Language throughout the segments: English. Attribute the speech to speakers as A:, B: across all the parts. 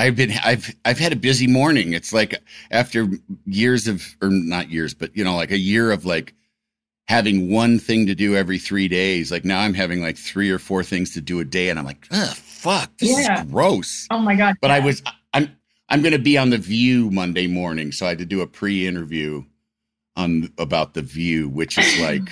A: I've been I've I've had a busy morning. It's like after years of or not years, but you know, like a year of like having one thing to do every three days. Like now I'm having like three or four things to do a day, and I'm like, ugh, fuck, this
B: Yeah.
A: is gross.
B: Oh my god!
A: But I was I'm I'm gonna be on the View Monday morning, so I had to do a pre-interview on about the View, which is like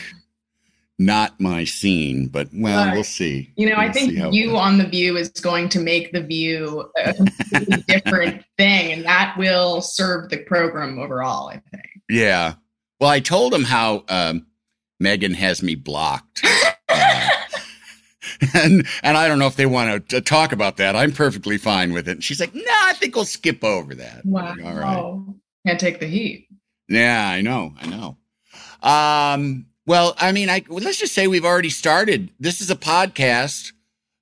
A: not my scene, but well, we'll see.
B: You know, I
A: We'll
B: think
A: see it
B: you on the View is going to make the View a completely different thing, and that will serve the program overall. I think.
A: Yeah. Well, I told him how um, Meghan has me blocked. Uh, and and I don't know if they want to talk about that. I'm perfectly fine with it. And she's like, "No, I think we'll skip over that."
B: Wow.
A: like, All right.
B: Can't take the heat.
A: Yeah, I know. I know. Um, well, I mean, I let's just say we've already started. This is a podcast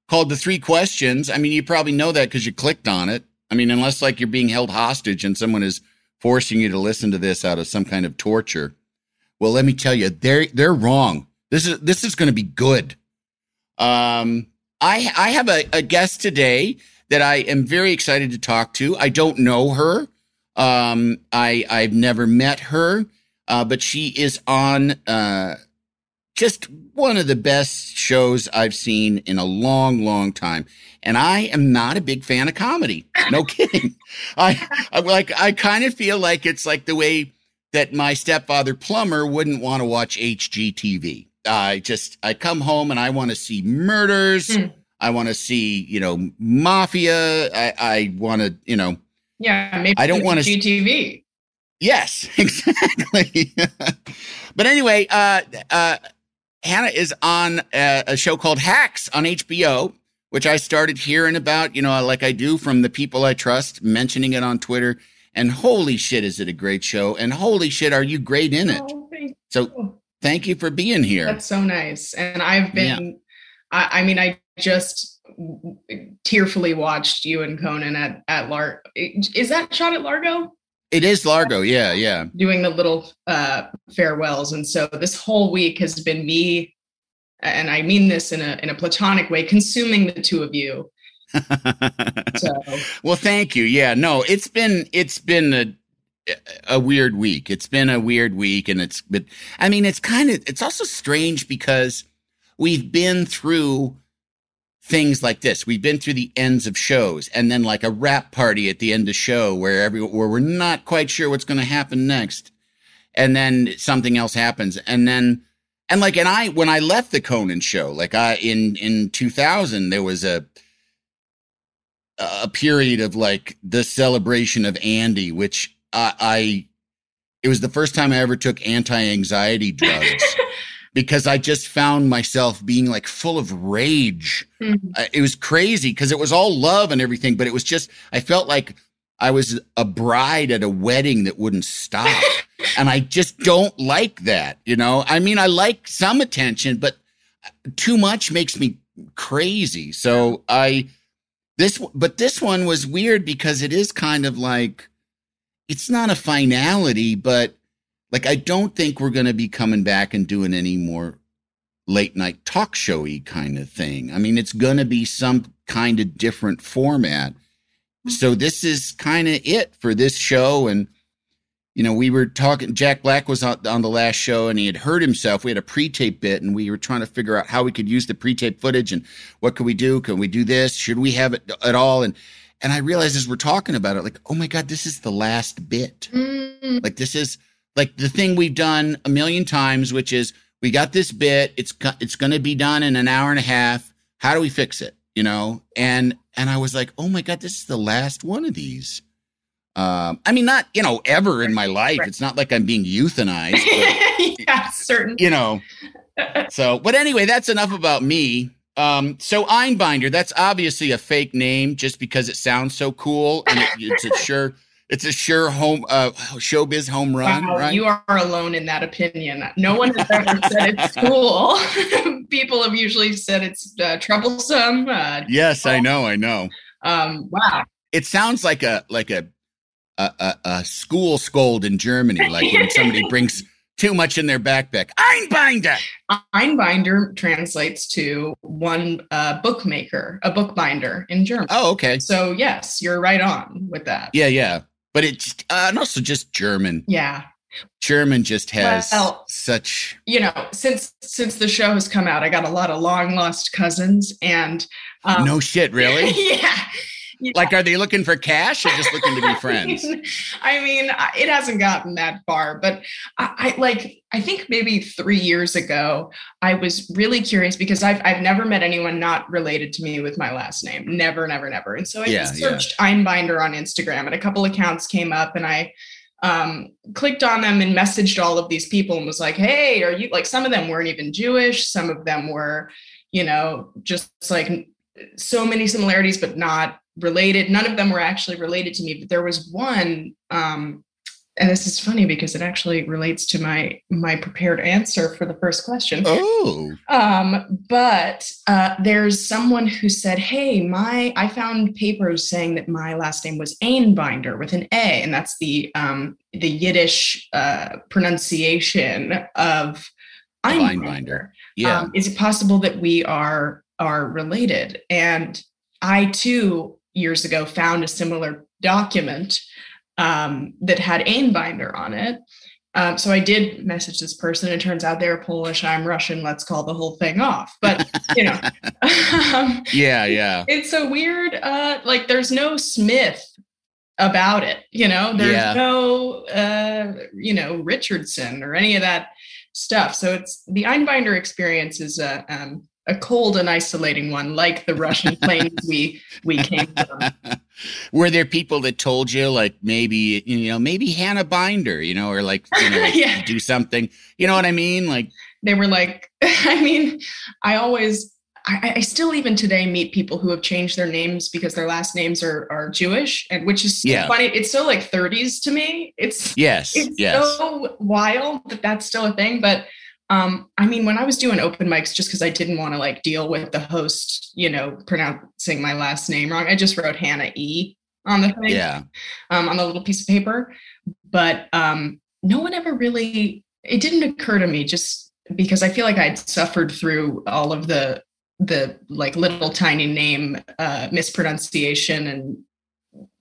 A: called The Three Questions. I mean, you probably know that because you clicked on it. I mean, unless like you're being held hostage and someone is forcing you to listen to this out of some kind of torture. Well, let me tell you, they're they're wrong. This is this is going to be good. Um, I I have a, a guest today that I am very excited to talk to. I don't know her. Um, I I've never met her, uh, but she is on uh, just one of the best shows I've seen in a long, long time. And I am not a big fan of comedy. No kidding. I, I'm like. I kind of feel like it's like the way that my stepfather plumber wouldn't want to watch HGTV. I just I come home and I want to see murders.
B: Hmm.
A: I want to see you know mafia. I I want to you know
B: Yeah, maybe
A: I don't wanna-
B: GTV.
A: Yes, exactly. but anyway, uh, uh, Hannah is on a, a show called Hacks on HBO, which I started hearing about, you know, like I do from the people I trust, mentioning it on Twitter. And holy shit, is it a great show? And holy shit, are you great in it?
B: Oh, thank
A: So thank you for being here.
B: That's so nice. And I've been, I, I mean, I just tearfully watched you and Conan at at Lar. Is that shot at Largo?
A: It is Largo. Yeah, yeah.
B: Doing the little uh, farewells, and so this whole week has been me, and I mean this in a in a platonic way, consuming the two of you. So
A: well, thank you. Yeah, no, it's been it's been a a weird week. It's been a weird week, and it's but I mean, it's kind of it's also strange because we've been through things like this. We've been through the ends of shows, and then like a wrap party at the end of show where every where we're not quite sure what's going to happen next, and then something else happens, and then. And like, and I, when I left the Conan show, like I, in, in 2000, there was a, a period of like the celebration of Andy, which I, I it was the first time I ever took anti-anxiety drugs because I just found myself being like full of rage.
B: Mhm.
A: I- It was crazy because it was all love and everything, but it was just I felt like I was a bride at a wedding that wouldn't stop. and I just don't like that, you know? I mean, I like some attention, but too much makes me crazy. So I this but this one was weird because it is kind of like it's not a finality, but like I don't think we're going to be coming back and doing any more late night talk showy kind of thing. I mean, it's going to be some kind of different format. so this is kind of it for this show. And, you know, we were talking, Jack Black was on, on the last show and he had hurt himself. We had a pre tape bit and we were trying to figure out how we could use the pre tape footage and what could we do? Can we do this? Should we have it at all? And, and I realized as we're talking about it, like, oh my God, this is the last bit.
B: Mm,
A: Like this is like the thing we've done a million times, which is we got this bit. It's it's going to be done in an hour and a half. How do we fix it? You know, and and I was like, oh my god, this is the last one of these. Um, I mean, not you know ever in my life.
B: Right.
A: It's not like I'm being euthanized. But,
B: yeah, certain.
A: you know. So, but anyway, that's enough about me. Um, so Einbinder, that's obviously a fake name just because it sounds so cool and it, it's a sure it's a sure home uh showbiz home run,
B: Wow,
A: right?
B: You are alone in that opinion. No one has ever said it's cool. People have usually said it's uh, troublesome. Uh,
A: yes, I know, I know.
B: um, wow.
A: It sounds like a like a a, a, a school scold in Germany, like when somebody brings too much in their backpack. Einbinder.
B: Einbinder translates to one uh, bookmaker, a bookbinder in German.
A: Oh, okay.
B: So yes, you're right on with that.
A: Yeah, yeah. But it's uh, and also just German.
B: Yeah.
A: German just has
B: Well-
A: such
B: You know, since since the show has come out, I got a lot of long lost cousins, and um,
A: no shit, really.
B: yeah. Yeah.
A: Like, are they looking for cash or just looking to be friends?
B: I mean, it hasn't gotten that far, but I, I like. I think maybe three years ago, I was really curious because I've I've never met anyone not related to me with my last name. Never, never, never. And so I
A: Yeah,
B: just
A: yeah.
B: searched Einbinder on Instagram, and a couple accounts came up, and I um clicked on them and messaged all of these people and was like hey are you like some of them weren't even jewish some of them were you know just like so many similarities but not related none of them were actually related to me but there was one um and this is funny because it actually relates to my my prepared answer for the first question
A: Oh,
B: um, but uh, there's someone who said, "Hey, my I found papers saying that my last name was Einbinder with an A, and that's the um, the Yiddish uh, pronunciation of Einbinder.
A: Einbinder. yeah.
B: Um, is it possible that we are are related? And I too years ago found a similar document um, that had Einbinder on it. Um, so I did message this person. It turns out they're Polish. I'm Russian. Let's call the whole thing off. But you know, um,
A: yeah, yeah.
B: it's a weird. Uh, like there's no Smith about it. You know, there's
A: Yeah.
B: no uh, you know Richardson or any of that stuff. So it's the Einbinder experience is a um, a cold and isolating one, like the Russian plains we we came from.
A: Were there people that told you, like maybe you know, maybe Hannah Binder, you know, or like you know,
B: Yeah.
A: do something? You know what I mean? Like,
B: they were like, I mean, I always, I, I still even today meet people who have changed their names because their last names are are Jewish, and which is so
A: Yeah.
B: funny. It's so like 30s to me. It's
A: yes,
B: it's
A: yes,
B: so wild that that's still a thing. But um, I mean, when I was doing open mics, just because I didn't want to like deal with the host, you know, pronouncing my last name wrong, I just wrote Hannah E on the thing
A: yeah,
B: um, on the little piece of paper. But um, no one ever really, it didn't occur to me just because I feel like I'd suffered through all of the, the like little tiny name uh, mispronunciation and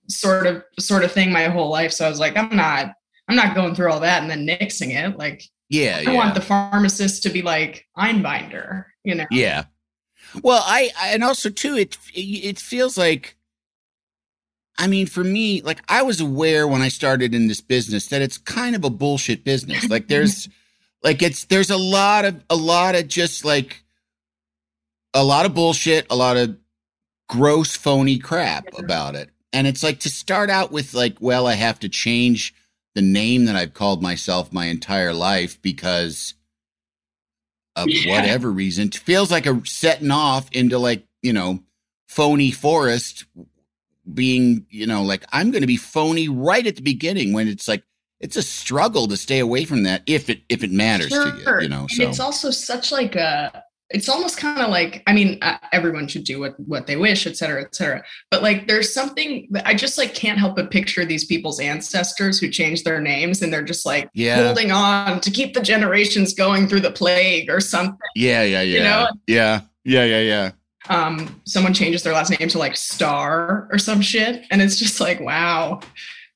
B: sort of, sort of thing my whole life. So I was like, I'm not, I'm not going through all that and then nixing it. Like
A: yeah,
B: I
A: yeah.
B: want the pharmacist to be like Einbinder, you know?
A: Yeah. Well, I, I and also too, it it feels like. I mean, for me, like I was aware when I started in this business that it's kind of a bullshit business. Like there's, like it's there's a lot of a lot of just like a lot of bullshit, a lot of gross, phony crap about it. And it's like to start out with like, well, I have to change the name that I've called myself my entire life because of
B: Yeah.
A: whatever reason. It feels like a setting off into like, you know, phony forest being, you know, like I'm going to be phony right at the beginning when it's like it's a struggle to stay away from that if it if it matters to you, you know.
B: And
A: So
B: it's also such like a it's almost kind of like i mean uh, everyone should do what what they wish et cetera et cetera but like there's something that i just like can't help but picture these people's ancestors who changed their names and they're just like
A: Yeah.
B: holding on to keep the generations going through the plague or something
A: yeah, yeah, yeah.
B: you know?
A: Yeah. Yeah, yeah, yeah.
B: um, someone changes their last name to like Star or some shit, and it's just like, wow,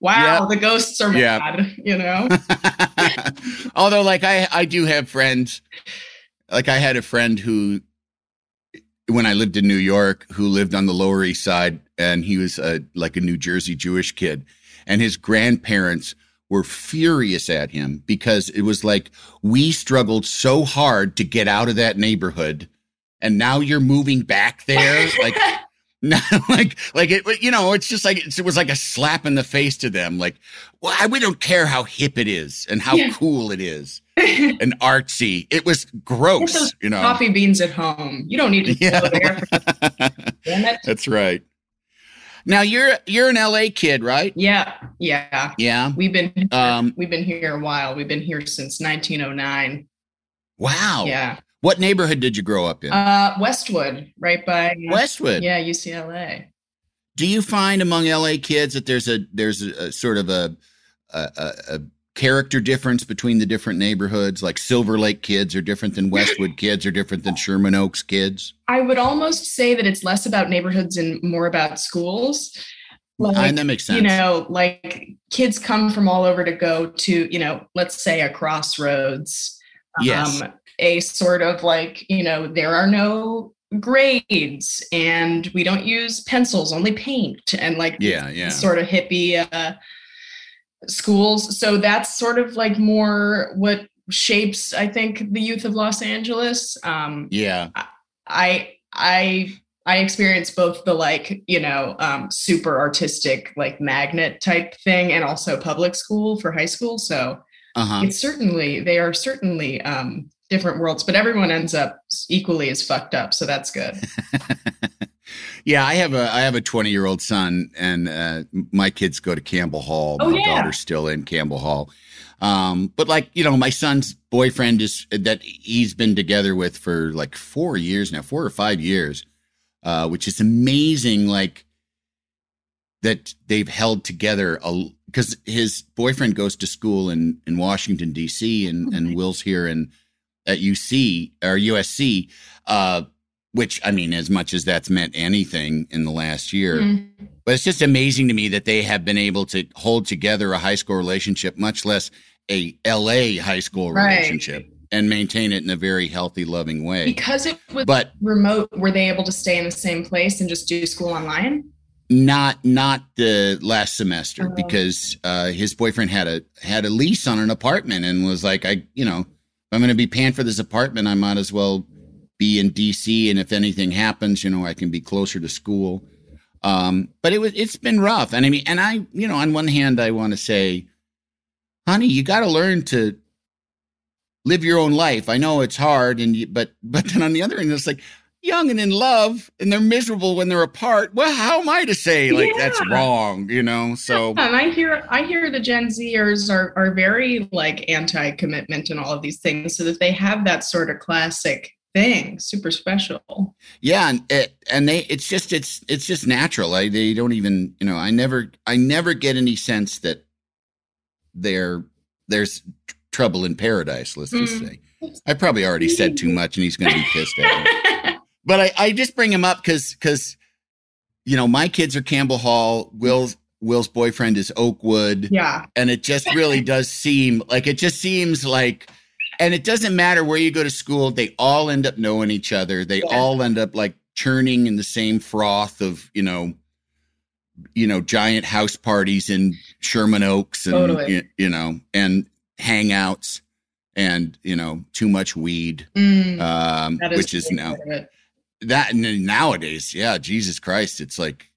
B: wow,
A: Yep.
B: the ghosts are
A: Yep.
B: mad, you know?
A: Although, like, I I do have friends. Like, I had a friend who, when I lived in New York, who lived on the Lower East Side, and he was a, like a New Jersey Jewish kid, and his grandparents were furious at him because it was like we struggled so hard to get out of that neighborhood, and now you're moving back there, like. No, like, like it, you know, it's just like it was like a slap in the face to them. Like, well, I- we don't care how hip it is and how
B: Yeah.
A: cool it is and artsy. It was gross, you know.
B: coffee beans at home. You don't need to
A: Yeah.
B: go there. Damn it.
A: That's right. Now you're you're an LA kid, right?
B: Yeah, yeah.
A: Yeah.
B: We've been
A: Um,
B: we've been here a while. We've been here since 1909.
A: Wow.
B: Yeah.
A: What neighborhood did you grow up in?
B: Uh, Westwood, right by
A: Westwood.
B: Yeah, UCLA.
A: Do you find among LA kids that there's a there's a, a sort of a, a a a character difference between the different neighborhoods? Like Silver Lake kids are different than Westwood kids, are different than Sherman Oaks kids.
B: I would almost say that it's less about neighborhoods and more about schools. Like,
A: and that makes sense.
B: you know, like kids come from all over to go to, you know, let's say a crossroads.
A: Yes.
B: a sort of like, you know, there are no grades and we don't use pencils, only paint and like
A: yeah, yeah.
B: sort of hippie uh, schools. So that's sort of like more what shapes, I think, the youth of Los Angeles. Um,
A: Yeah.
B: I I I experienced both the like you know um, super artistic like magnet type thing and also public school for high school. So
A: Uh-huh.
B: it's certainly they are certainly um, different worlds, but everyone ends up equally as fucked up. So that's good.
A: Yeah, I have a I have a 20 year old son, and uh, my kids go to Campbell Hall.
B: Oh,
A: my
B: yeah.
A: daughter's still in Campbell Hall. Um, but like you know, my son's boyfriend is that he's been together with for like four years now, four or five years, uh, which is amazing. Like that they've held together because his boyfriend goes to school in in Washington D.C. and and Will's here in at UC or USC. Uh, which I mean, as much as that's meant anything in the last year,
B: Mm.
A: but it's just amazing to me that they have been able to hold together a high school relationship, much less a LA high school
B: Right.
A: relationship, and maintain it in a very healthy, loving way.
B: Because it was
A: But
B: remote, were they able to stay in the same place and just do school online?
A: not not the last semester
B: Oh.
A: because uh, his boyfriend had a had a lease on an apartment and was like, I you know, I'm going to be paying for this apartment, I might as well be in DC, and if anything happens, you know, I can be closer to school. Um, but it was it's been rough, and I mean, and I you know, on one hand, I want to say, honey, you got to learn to live your own life. I know it's hard, and you, but but then on the other end, it's like young and in love, and they're miserable when they're apart. Well, how am I to say like that's wrong? You know, so
B: and I hear I hear the Gen Zers are are very like anti-commitment and all of these things, so that they have that sort of classic thing, super special.
A: yeah, and it, and they it's just it's it's just natural. I, they don't even you know. I never I never get any sense that there there's tr- trouble in paradise. Let's just
B: Mm.
A: say. I probably already said too much, and he's going to be pissed at me. But I, I just bring him up because because you know my kids are Campbell Hall. Will's Will's boyfriend is Oakwood,
B: yeah,
A: and it just really does seem like it just seems like, and it doesn't matter where you go to school. They all end up knowing each other. They
B: Yeah.
A: all end up like churning in the same froth of you know, you know, giant house parties in Sherman Oaks and
B: Totally.
A: you, you know, and hangouts and you know too much weed
B: Mm,
A: um,
B: is
A: which is now
B: part of it.
A: That nowadays, yeah, Jesus Christ, it's like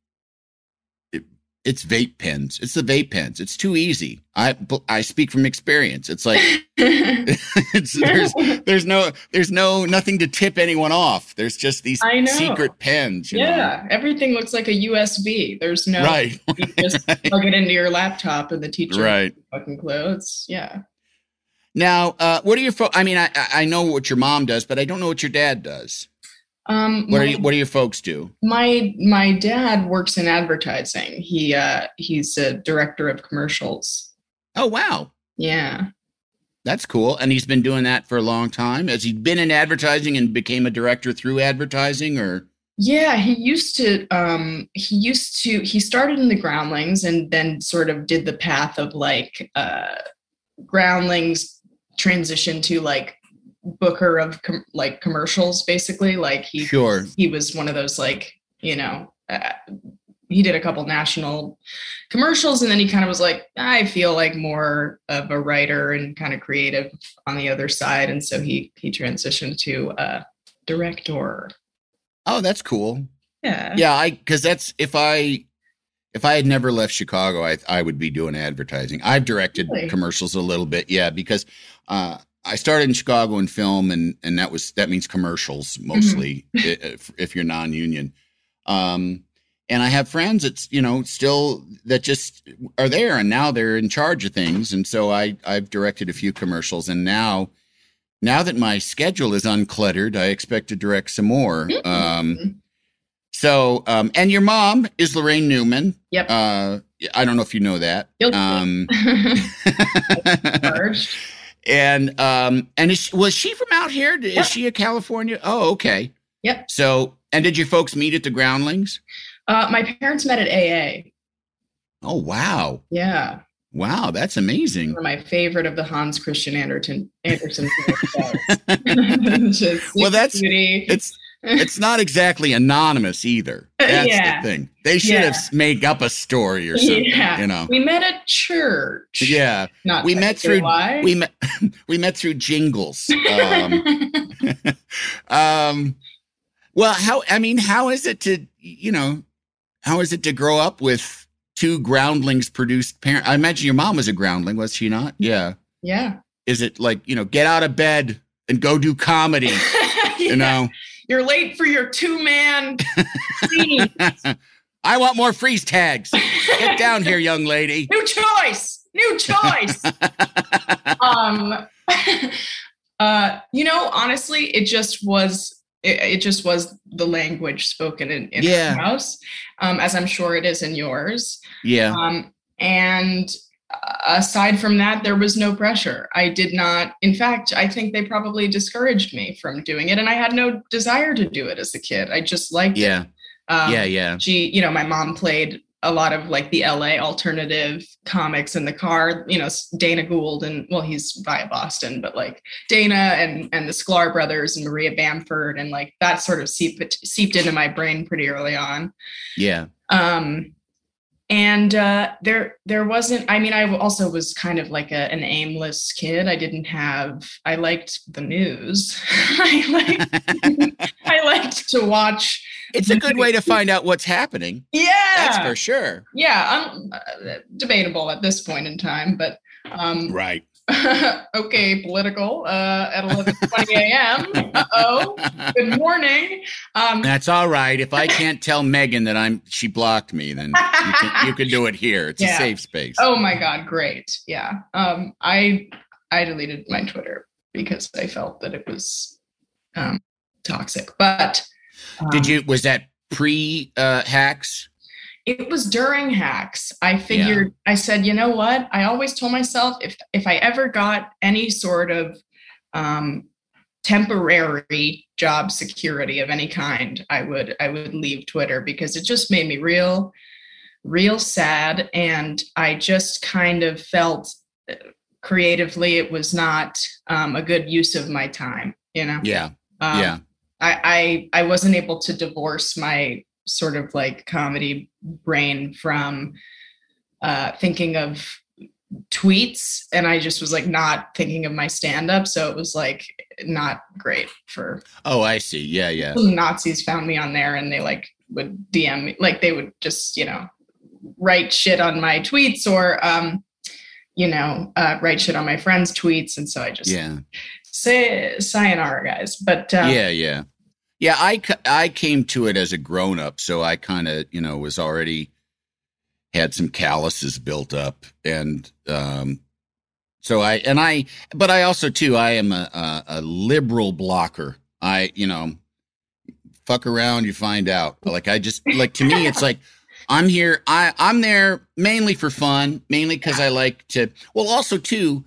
A: it, it's vape pens. It's the vape pens. It's too easy. I I speak from experience. It's like it's there's there's no there's no nothing to tip anyone off. There's just these secret pens. You know?
B: yeah, everything looks like a USB. There's no
A: Right.
B: you just plug it into your laptop and the teacher
A: Right.
B: fucking clothes. Yeah.
A: Now, uh, what are your? Fo- I mean, I I know what your mom does, but I don't know what your dad does.
B: Um
A: What
B: my,
A: are you, what do your folks do?
B: my my dad works in advertising. He uh he's a director of commercials.
A: Oh wow,
B: Yeah.
A: that's cool. And he's been doing that for a long time. Has he been in advertising and became a director through advertising, or
B: Yeah, he used to um he used to he started in the groundlings and then sort of did the path of like uh groundlings transition to like booker of com- like commercials basically like he
A: Sure.
B: he was one of those like you know uh, he did a couple national commercials and then he kind of was like i feel like more of a writer and kind of creative on the other side and so he he transitioned to a director
A: Oh, that's cool.
B: yeah
A: Yeah, I because that's if I if I had never left Chicago, I I would be doing advertising. I've directed
B: Really?
A: commercials a little bit, yeah, because uh, I started in Chicago in film, and and that was that means commercials mostly i- if, if you're non-union. Um, and I have friends that's you know still that just are there, and now they're in charge of things, and so I I've directed a few commercials, and now. Now that my schedule is uncluttered, I expect to direct some more. Um, so, um, and your mom is Laraine Newman.
B: Yep.
A: Uh, I don't know if you know that.
B: Guilty.
A: Um. and um, and is was she from out here? Is she a California? Oh, okay.
B: Yep.
A: So, and did your folks meet at the Groundlings?
B: Uh, my parents met at AA.
A: Oh, wow,
B: Yeah,
A: wow, that's amazing.
B: my favorite of the Hans Christian Andersen Andersen. Just
A: Well, that's-
B: Beauty.
A: It's it's not exactly anonymous either. That's
B: Yeah.
A: the thing. They should
B: Yeah.
A: have made up a story or something.
B: yeah.
A: You know.
B: We met at church.
A: Yeah,
B: Not
A: we met through
B: why.
A: we met we met through jingles. Um, um well how i mean how is it to you know how is it to grow up with two groundlings produced parent i imagine your mom was a groundling was she not yeah
B: yeah.
A: is it like you know get out of bed and go do comedy you know
B: You're late for your two man
A: i want more freeze tags get down here young lady
B: New choice. New choice. um uh you know honestly it just was it, it just was the language spoken in, in
A: Yeah.
B: house um as i'm sure it is in yours
A: yeah
B: um and aside from that there was no pressure. I did not in fact i think they probably discouraged me from doing it and i had no desire to do it as a kid. I just liked it.
A: Yeah.
B: Um,
A: yeah yeah.
B: she you know my mom played a lot of like the la alternative comics in the car you know dana gould and well he's via boston but like dana and and the sklar brothers and maria bamford and like that sort of seeped seeped into my brain pretty early on.
A: Yeah.
B: Um and uh there there wasn't i mean i also was kind of like a, an aimless kid. I didn't have i liked the news. I liked i liked to watch
A: it's a good way to find out what's happening.
B: Yeah.
A: that's for sure.
B: Yeah um, uh, debatable at this point in time but um
A: right
B: okay political uh at 11:20 a.m uh-oh good morning um
A: That's all right. If I can't tell Meghan that I'm she blocked me, then you can, you can do it here. It's
B: Yeah.
A: a safe space.
B: oh my god great yeah um i i deleted my twitter because i felt that it was um toxic but
A: Did
B: um,
A: you was that pre uh hacks?
B: It was during hacks. I figured i said you know what? I always told myself if if i ever got any sort of um temporary job security of any kind i would i would leave twitter because it just made me real real sad. And i just kind of felt uh, creatively it was not um, a good use of my time you know?
A: Yeah.
B: um,
A: yeah.
B: I, I I wasn't able to divorce my sort of like comedy brain from uh, thinking of tweets, and I just was like not thinking of my stand up, so it was like not great for
A: Oh, I see. Yeah, yeah.
B: Nazis found me on there, and they like would DM me, like they would just you know write shit on my tweets or um you know uh, write shit on my friends' tweets, and so I just
A: Yeah.
B: say sayonara, guys. But um,
A: Yeah, yeah. Yeah, I, I came to it as a grown up, so I kind of, you know, was already had some calluses built up and um so I and I but I also too I am a a, a liberal blocker. I, you know, fuck around, you find out. Like I just like to me it's like I'm here I I'm there mainly for fun, mainly cuz I like to well also too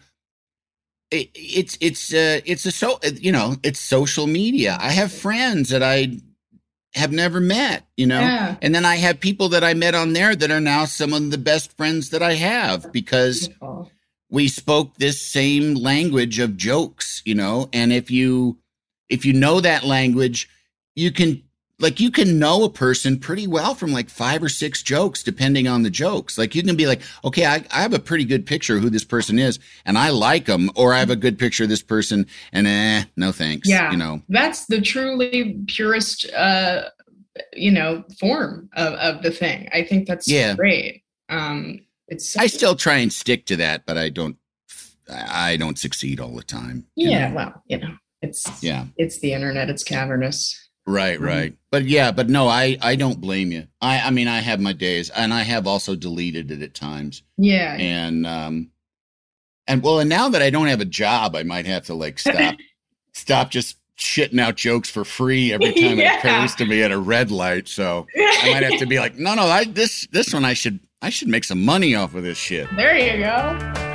A: it, it's it's uh it's a so you know it's social media i have friends that i have never met, you know?
B: Yeah.
A: And then I have people that I met on there that are now some of the best friends that I have because
B: Beautiful.
A: we spoke this same language of jokes, you know? And if you if you know that language, you can like you can know a person pretty well from like five or six jokes depending on the jokes like you can be like okay i, I have a pretty good picture of who this person is and i like them or i have a good picture of this person and eh no thanks
B: Yeah.
A: you know
B: That's the truly purest, uh, you know, form of, of the thing. I think that's
A: Yeah.
B: great. Um, it's
A: i still try and stick to that but i don't i I don't succeed all the time
B: yeah.
A: know?
B: Well, you know, it's
A: yeah
B: it's the internet. It's cavernous.
A: Right right but yeah but no i i don't blame you i i mean i have my days and i have also deleted it at times
B: Yeah.
A: and um and well and now that i don't have a job i might have to like stop stop just shitting out jokes for free every time
B: Yeah.
A: it occurs to me at a red light so i might have to be like no no i this this one i should i should make some money off of this shit
B: there you go.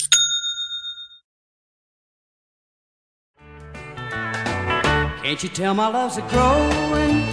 C: Can't you tell my love's a growing?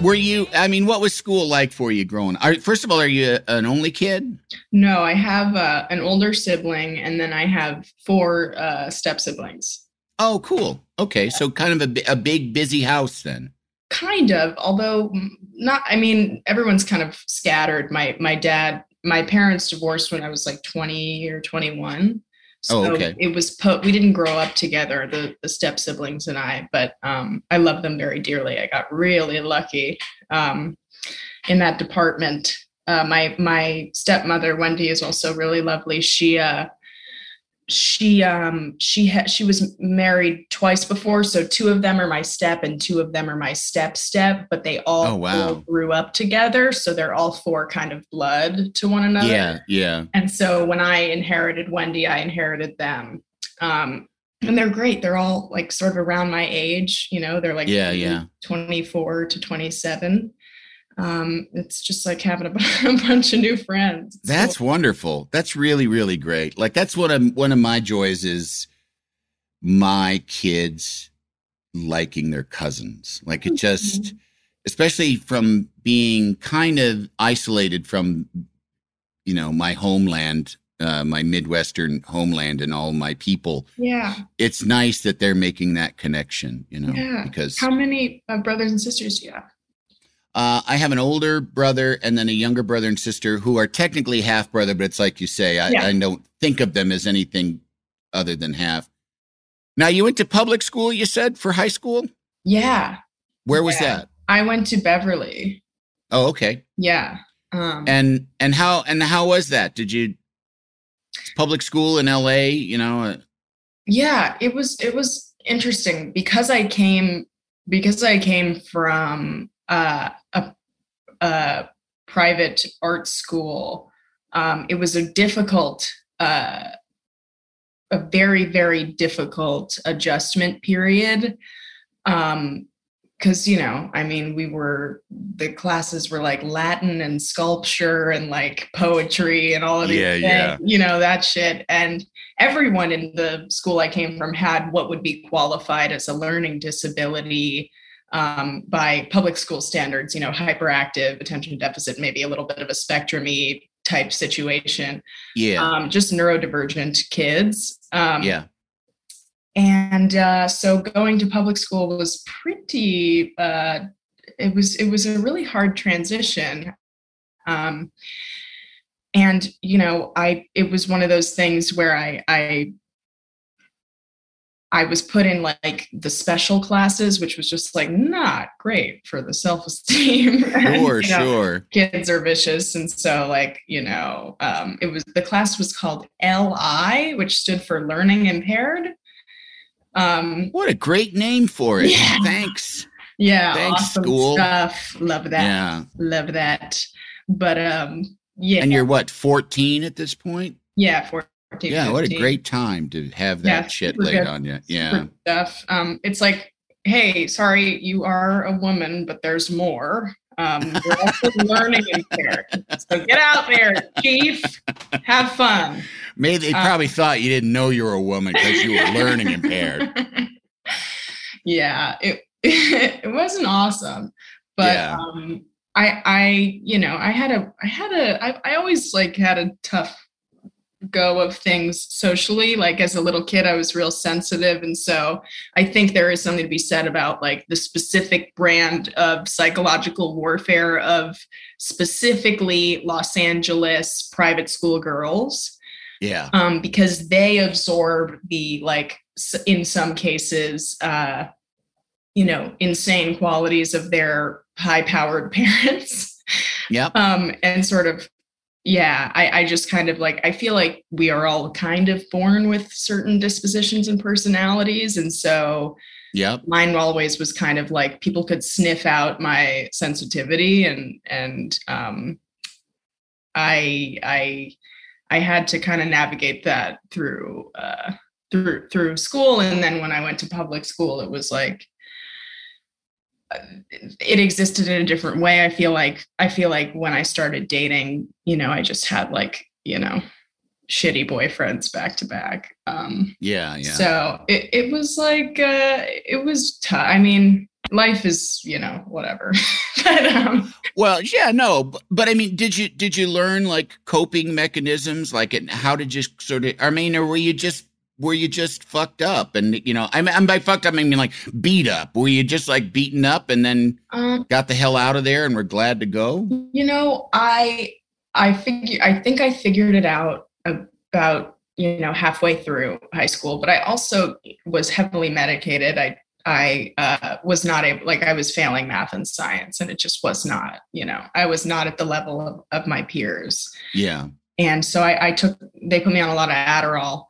A: were you i mean what was school like for you growing are, first of all are you a, an only kid
B: No, I have uh, an older sibling, and then I have four uh, step siblings.
A: oh cool okay so kind of a, a big busy house then
B: Kind of, although not. I mean, everyone's kind of scattered. My my dad, my parents divorced when I was like twenty or twenty one. So
A: Oh, okay.
B: it was po- we didn't grow up together, the the step siblings and I, but um, I love them very dearly. I got really lucky um, in that department. Uh, my my stepmother Wendy is also really lovely. She uh, she um she had she was married twice before so two of them are my step and two of them are my step step but they all
A: Oh, wow.
B: grew up together so they're all four kind of blood to one another.
A: Yeah yeah.
B: And so when i inherited wendy i inherited them. Um and they're great. They're all like sort of around my age you know? They're like
A: Yeah, yeah.
B: 24 to 27 um it's just like having a, a bunch of new friends
A: That's
B: so-
A: wonderful. That's really, really great. Like that's what I'm one of my joys is my kids liking their cousins. Like it just especially from being kind of isolated from you know, my homeland, uh, my Midwestern homeland and all my people.
B: yeah
A: It's nice that they're making that connection, you know,
B: Yeah.
A: because
B: how many uh, brothers and sisters do you have
A: Uh, I have an older brother and then a younger brother and sister who are technically half brother, but it's like you say, I,
B: Yeah.
A: I don't think of them as anything other than half. Now, you went to public school, you said, for high school?
B: yeah
A: Where was
B: Yeah.
A: that?
B: I went to Beverly.
A: Oh, okay.
B: Yeah. Um,
A: And and how and how was that? Did you public school in LA, you know? uh,
B: yeah, it was it was interesting because I came because I came from uh, a, a private art school. Um, it was a difficult uh, a very very difficult adjustment period um because you know i mean we were the classes were like latin and sculpture and like poetry and all of these
A: Yeah,
B: things,
A: yeah.
B: you know that shit and everyone in the school i came from had what would be qualified as a learning disability um, by public school standards you know hyperactive attention deficit maybe a little bit of a spectrumy type situation
A: Yeah.
B: um, just neurodivergent kids um,
A: yeah.
B: and uh, so going to public school was pretty uh, it was it was a really hard transition um, and you know i it was one of those things where i i i was put in like the special classes which was just like not great for the self-esteem And,
A: Sure,
B: you know,
A: sure.
B: kids are vicious and so like you know um, it was the class was called li which stood for learning impaired um,
A: What a great name for it.
B: Yeah.
A: Thanks.
B: yeah
A: Thanks,
B: awesome
A: school.
B: stuff love that
A: Yeah.
B: love that but um yeah
A: And you're what, 14 at this point?
B: yeah 14
A: Yeah, what a great time to have
B: Yeah,
A: that shit laid
B: good.
A: on you. Yeah.
B: Stuff um it's like hey sorry you are a woman but there's more um you're also learning impaired so get out there chief have fun
A: Maybe they
B: Uh,
A: probably thought you didn't know you were a woman because you were learning impaired.
B: yeah, it it wasn't awesome, but
A: Yeah.
B: um, I I you know I had a I had a I, I always like had a tough go of things socially like as a little kid i was real sensitive and so i think there is something to be said about like the specific brand of psychological warfare of specifically los angeles private school girls
A: Yeah.
B: um, because they absorb the like in some cases uh, you know insane qualities of their high powered parents
A: Yeah.
B: um, and sort of yeah I, I just kind of like i feel like we are all kind of born with certain dispositions and personalities and so
A: yeah
B: mine always was kind of like people could sniff out my sensitivity and and um i i i had to kind of navigate that through uh through through school and then when i went to public school it was like it existed in a different way i feel like i feel like when i started dating you know i just had like you know shitty boyfriends back to back um
A: Yeah. Yeah.
B: so it, it was like uh it was tough. I mean, life is, you know, whatever. but um
A: Well, yeah, no, but, but I mean, did you did you learn like coping mechanisms? Like, and how did you sort of? I mean, or were you just were you just fucked up? And you know, I mean, I'm by fucked up. I mean, like beat up. Were you just like beaten up and then
B: um
A: got the hell out of there and were glad to go?
B: you know, I I figure I think I figured it out about, you know, halfway through high school, but I also was heavily medicated. I I uh, was not able, like, I was failing math and science, and it just was not, you know, I was not at the level of, of my peers.
A: Yeah.
B: and so I, I took they put me on a lot of adderall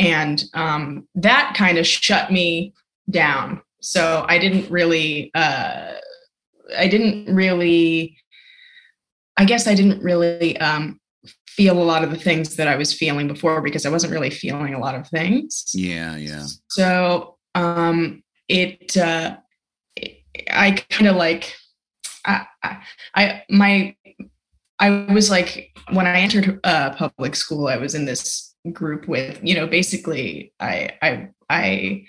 B: and um, that kind of shut me down so i didn't really uh, i didn't really i guess i didn't really um, feel a lot of the things that i was feeling before because i wasn't really feeling a lot of things
A: Yeah. Yeah.
B: so um, it, uh, it I kind of like I, I I my I was like when I entered uh, public school, I was in this group with you know basically I I I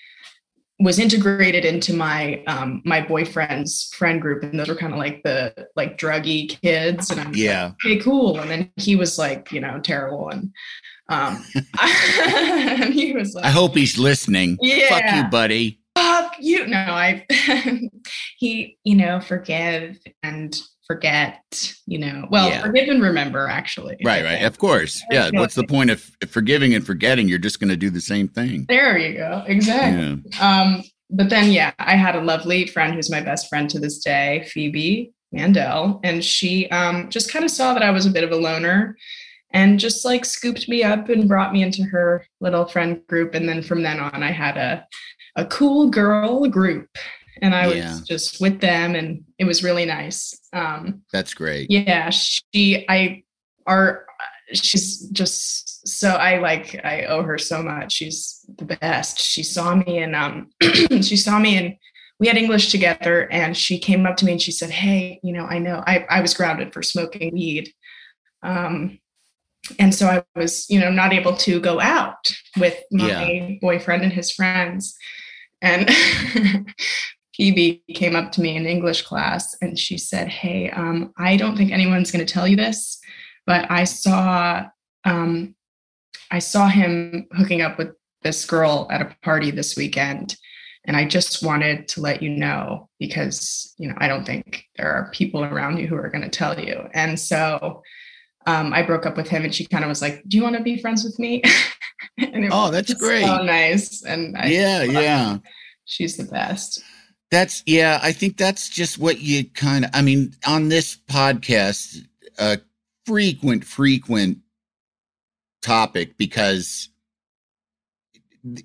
B: was integrated into my um, my boyfriend's friend group, and those were kind of like the like druggy kids, and I'm
A: Yeah.
B: okay, cool. And then he was like, you know, terrible. And um and he was like,
A: I hope he's listening.
B: yeah Fuck
A: you, buddy.
B: fuck you. No, I he, you know, forgive and forget, you know. Well,
A: Yeah.
B: forgive and remember, actually.
A: Right. Right. Of course. Yeah. What's the point of forgiving and forgetting? You're just going to do the same thing.
B: There you go. Exactly.
A: Yeah.
B: Um, but then yeah, I had a lovely friend who's my best friend to this day, Phoebe Mandel, and she um just kind of saw that I was a bit of a loner and just like scooped me up and brought me into her little friend group. And then from then on I had a a cool girl group and I
A: Yeah.
B: was just with them and it was really nice. Um
A: That's great.
B: yeah, she I our she's just so I like I owe her so much. She's the best. She saw me and um she saw me and we had English together and she came up to me and she said, Hey, you know, I know I, I was grounded for smoking weed. Um and so I was, you know, not able to go out with my yeah. boyfriend and his friends. And Phoebe came up to me in English class and she said, Hey, um, I don't think anyone's going to tell you this, but I saw um, I saw him hooking up with this girl at a party this weekend. And I just wanted to let you know because, you know, I don't think there are people around you who are going to tell you. And so um, I broke up with him and she kind of was like, Do you want to be friends with me?
A: oh, that's great.
B: So nice. And
A: I, yeah, yeah.
B: She's the best.
A: That's, yeah, I think that's just what you kind of, I mean, on this podcast, a frequent, frequent topic because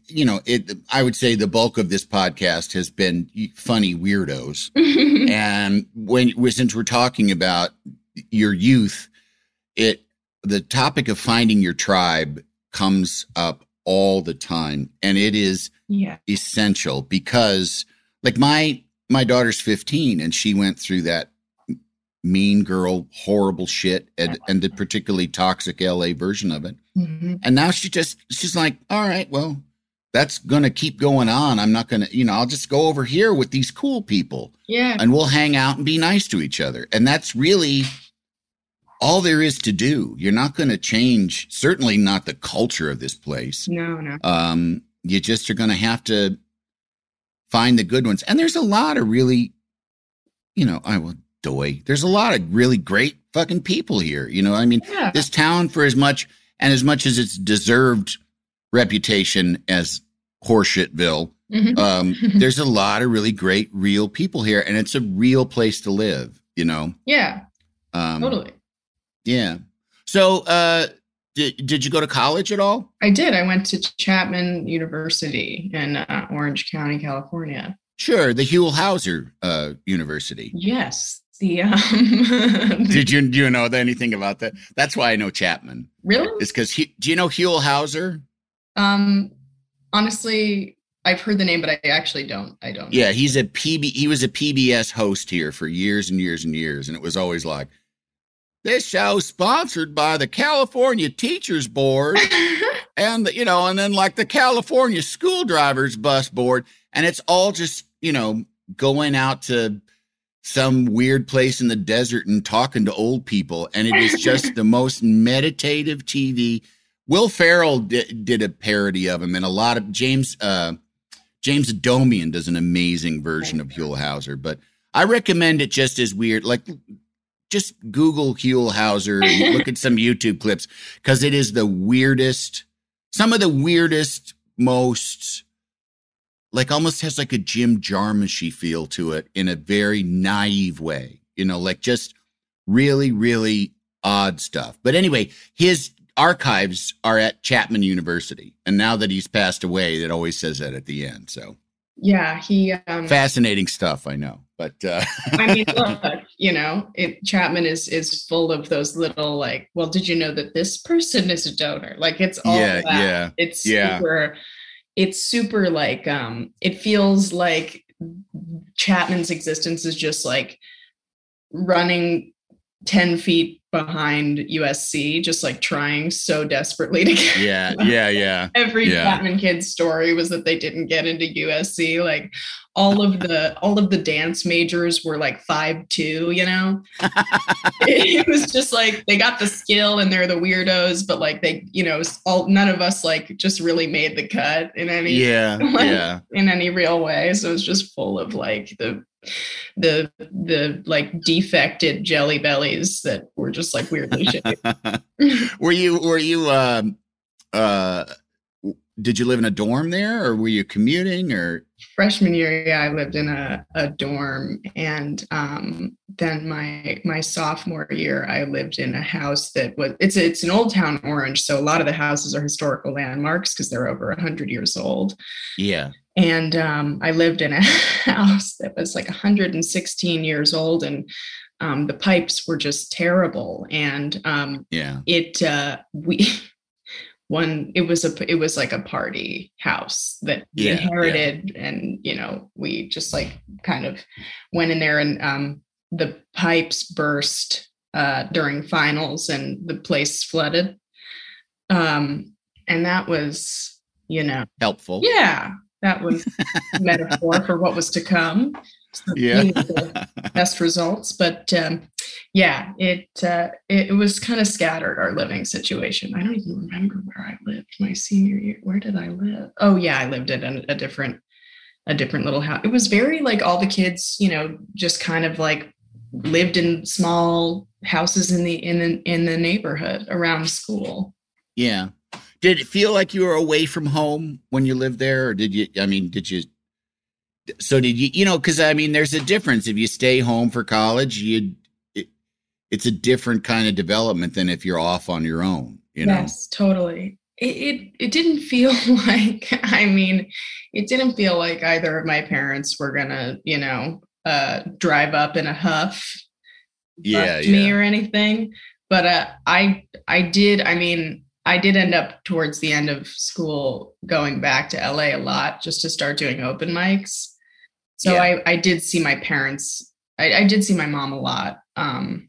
A: you know it i would say the bulk of this podcast has been funny weirdos and when since we're talking about your youth it the topic of finding your tribe comes up all the time and it is
B: yeah.
A: essential because like my my daughter's 15 and she went through that mean girl, horrible shit, and, and the particularly toxic LA version of it. Mm-hmm. And now she just, she's like, all right, well, that's going to keep going on. I'm not going to, you know, I'll just go over here with these cool people.
B: Yeah.
A: And we'll hang out and be nice to each other. And that's really all there is to do. You're not going to change, certainly not the culture of this place.
B: No, no.
A: Um, you just are going to have to find the good ones. And there's a lot of really, you know, I will Doy. There's a lot of really great fucking people here. You know, I mean, yeah. this town, for as much and as much as its deserved reputation as Horseshitville, mm-hmm. um, there's a lot of really great, real people here, and it's a real place to live. You know?
B: Yeah. Um, totally.
A: Yeah. So, uh, did, did you go to college at all?
B: I did. I went to Chapman University in uh, Orange County, California.
A: Sure, the Huell Howser uh, University.
B: Yes, the um
A: did you do you know anything about that that's why i know chapman
B: really
A: it's because do you know huell howser
B: um honestly i've heard the name but i actually don't i don't
A: yeah he's a pb he was a pbs host here for years and years and years and it was always like this show sponsored by the california teachers board and the, you know and then like the california school drivers bus board and it's all just you know going out to some weird place in the desert and talking to old people. And it is just the most meditative TV. Will Ferrell did, did a parody of him, and a lot of James uh, James Adomian does an amazing version of Huell Howser. But I recommend it just as weird. Like, just Google Huell look at some YouTube clips because it is the weirdest, some of the weirdest, most like almost has like a Jim Jarmushy feel to it in a very naive way, you know, like just really, really odd stuff. But anyway, his archives are at Chapman University. And now that he's passed away, it always says that at the end. So
B: yeah, he um
A: fascinating stuff, I know. But uh
B: I mean, look, you know, it, Chapman is is full of those little like, well, did you know that this person is a donor? Like it's all
A: yeah, that. yeah,
B: it's super yeah it's super like um it feels like Chapman's existence is just like running 10 feet behind USC, just like trying so desperately to get.
A: Yeah, yeah, yeah.
B: Every
A: yeah.
B: Chapman kid's story was that they didn't get into USC. Like all of the all of the dance majors were like five two. You know, it, was just like they got the skill and they're the weirdos, but like they, you know, all none of us like just really made the cut in any
A: yeah
B: like,
A: yeah
B: in any real way. So it's just full of like the the the like defected jelly bellies that were just like weirdly shaped.
A: were you were you um uh did you live in a dorm there or were you commuting or?
B: Freshman year yeah i lived in a, a dorm and um, then my my sophomore year i lived in a house that was it's it's an old town orange so a lot of the houses are historical landmarks because they're over 100 years old.
A: Yeah
B: and um, I lived in a house that was like 116 years old, and um, the pipes were just terrible. And um,
A: Yeah.
B: it uh, we one it was a it was like a party house that we
A: Yeah, yeah.
B: inherited, and you know we just like kind of went in there, and um, the pipes burst uh, during finals, and the place flooded. Um, and that was, you know,
A: Helpful.
B: yeah, that was metaphor for what was to come. So
A: Yeah.
B: best results, but um, yeah, it, uh, it it was kind of scattered our living situation. I don't even remember where I lived my senior year. Where did I live? Oh yeah, I lived in a, a different a different little house. It was very like all the kids, you know, just kind of like lived in small houses in the in the in the neighborhood around school.
A: Yeah. Did it feel like you were away from home when you lived there, or did you? I mean, did you? So did you? You know, because I mean, there's a difference. If you stay home for college, you, it, it's a different kind of development than if you're off on your own. You know.
B: Yes, totally. It, it it didn't feel like I mean, it didn't feel like either of my parents were gonna, you know, uh drive up in a huff
A: Yeah.
B: to me or anything. But uh I I did, I mean, I did end up towards the end of school going back to LA a lot just to start doing open mics. So
A: Yeah.
B: I I did see my parents, I, I did see my mom a lot. Um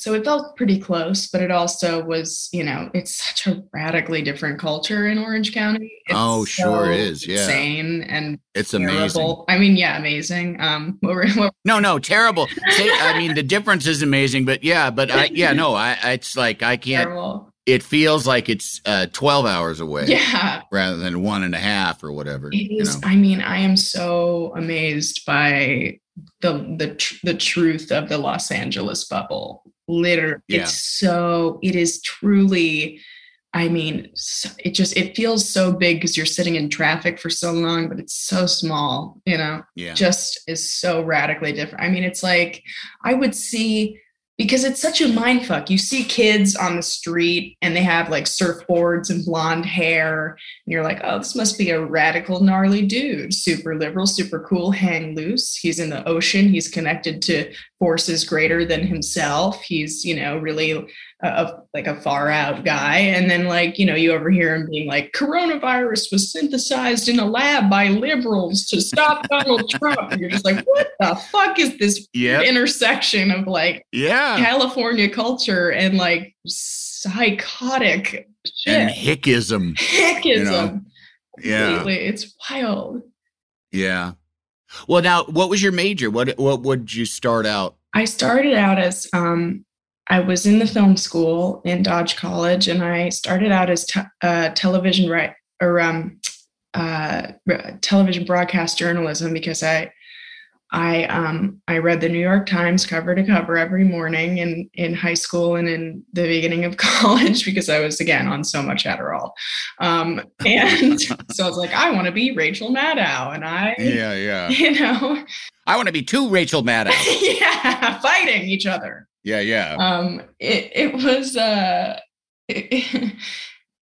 B: so it felt pretty close, but it also was, you know, it's such a radically different culture in Orange County. It's
A: Oh, sure
B: so
A: is, yeah.
B: Insane and
A: It's amazing.
B: I mean, yeah, amazing. Um, what were, what
A: No, no, terrible. I mean, the difference is amazing, but yeah, but I, yeah, no, I, I it's like I can't.
B: terrible?
A: It feels like it's uh, twelve hours away,
B: Yeah,
A: rather than one and a half or whatever.
B: it
A: you know?
B: I mean, I am so amazed by the the tr- the truth of the Los Angeles bubble. Literally,
A: Yeah.
B: it's so. It is truly. I mean, it just it feels so big because you're sitting in traffic for so long, but it's so small. You know.
A: Yeah.
B: just is so radically different. I mean, it's like I would see because it's such a mind fuck. You see kids on the street and they have like surfboards and blonde hair, and you're like, oh, this must be a radical, gnarly dude, super liberal, super cool, hang loose. He's in the ocean. He's connected to forces greater than himself. He's, you know, really a, like a far out guy. And then, like, you know, you overhear him being like, coronavirus was synthesized in a lab by liberals to stop Donald Trump. And you're just like, what the fuck is this
A: Yep.
B: intersection of like
A: Yeah.
B: California culture and like psychotic
A: And
B: shit?
A: hickism.
B: Hickism.
A: you know, Yeah.
B: Completely. It's wild.
A: Yeah. Well, now, what was your major? What what would you start out?
B: I started out as um, I was in the film school in Dodge College, and I started out as te- uh, television right or um, uh, television broadcast journalism because I I um, I read the New York Times cover to cover every morning in in high school and in the beginning of college because I was again on so much Adderall, um, and so I was like, I want to be Rachel Maddow, and I
A: Yeah, yeah.
B: you know
A: I want to be two Rachel Maddow.
B: yeah fighting each other
A: Yeah, yeah.
B: um it, it was uh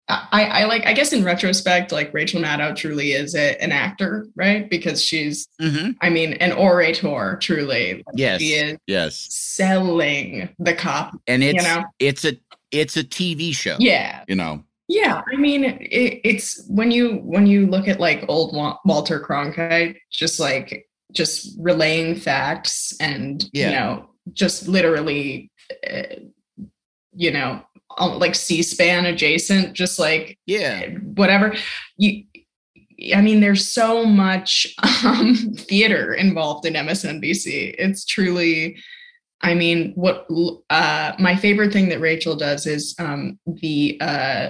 B: I, I like I guess in retrospect like Rachel Maddow truly is a, an actor right because she's
A: hmm
B: I mean an orator truly Like,
A: Yes.
B: she is
A: Yes.
B: selling the cop
A: And it's you
B: know?
A: it's a it's a TV show.
B: yeah
A: You know.
B: yeah I mean it, it's when you when you look at like old Walter Cronkite just like just relaying facts and
A: Yeah.
B: you know just literally uh, you know um, like c-span adjacent just like
A: Yeah.
B: whatever you i mean there's so much um, theater involved in msnbc it's truly i mean what uh, my favorite thing that rachel does is um, the uh,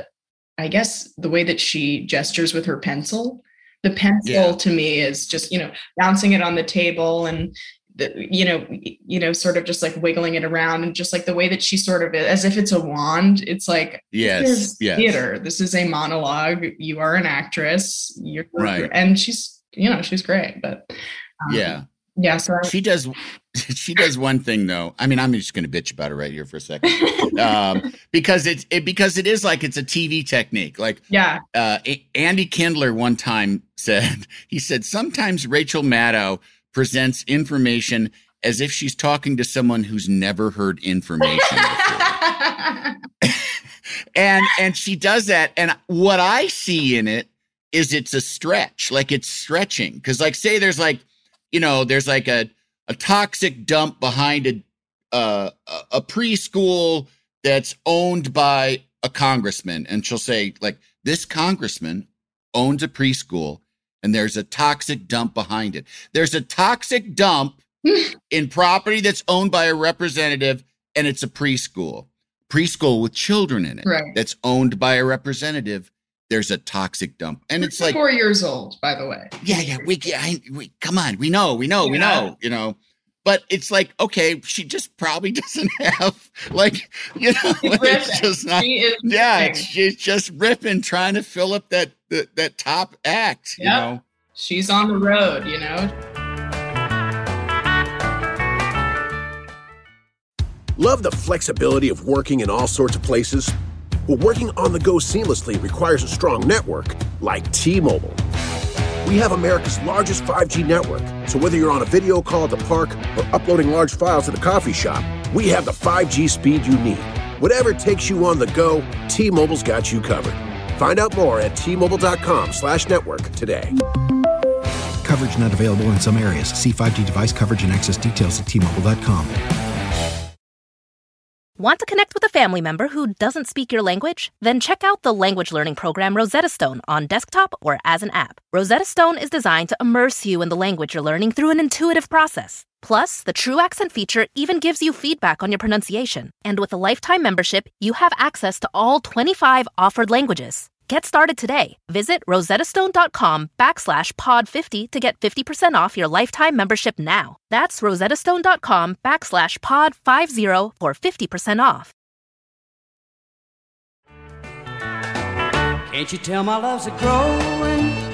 B: i guess the way that she gestures with her pencil the pencil
A: Yeah.
B: to me is just you know bouncing it on the table and you know you know sort of just like wiggling it around and just like the way that she sort of as if it's a wand it's like
A: Yes.
B: this is
A: Yes.
B: theater. This is a monologue. You are an actress. You're
A: Right.
B: and she's you know she's great. But um,
A: Yeah.
B: yeah, so
A: she does she does one thing though. I mean, I'm just going to bitch about it right here for a second, um, because it's it because it is like it's a TV technique. Like,
B: yeah,
A: uh, Andy Kindler one time said he said sometimes Rachel Maddow presents information as if she's talking to someone who's never heard information and and she does that, and what I see in it is it's a stretch, like it's stretching, because like say there's like you know there's like a a toxic dump behind a uh, a preschool that's owned by a congressman and she'll say like this congressman owns a preschool and there's a toxic dump behind it. There's a toxic dump in property that's owned by a representative and it's a preschool. Preschool with children in it
B: right.
A: that's owned by a representative there's a toxic dump. And it's like
B: four years old by the way.
A: Yeah yeah we, I, we come on we know we know yeah. we know you know. But it's like okay she just probably doesn't have like you know it's just not yeah she's just ripping trying to fill up that that, that top act yep. you know
B: she's on the road you know
D: love the flexibility of working in all sorts of places well, working on the go seamlessly requires a strong network like T-Mobile we have America's largest 5G network, so whether you're on a video call at the park or uploading large files at the coffee shop, we have the 5G speed you need. Whatever takes you on the go, T-Mobile's got you covered. Find out more at T-Mobile.com slash network today.
E: Coverage not available in some areas. See 5G device coverage and access details at T-Mobile.com.
F: Want to connect with a family member who doesn't speak your language? Then check out the language learning program Rosetta Stone on desktop or as an app. Rosetta Stone is designed to immerse you in the language you're learning through an intuitive process. Plus, the TruAccent feature even gives you feedback on your pronunciation. And with a lifetime membership, you have access to all 25 offered languages. Get started today. Visit rosettastone.com backslash pod50 to get 50% off your lifetime membership now. That's rosettastone.com backslash pod50 for 50% off.
C: Can't you tell my love's a growing?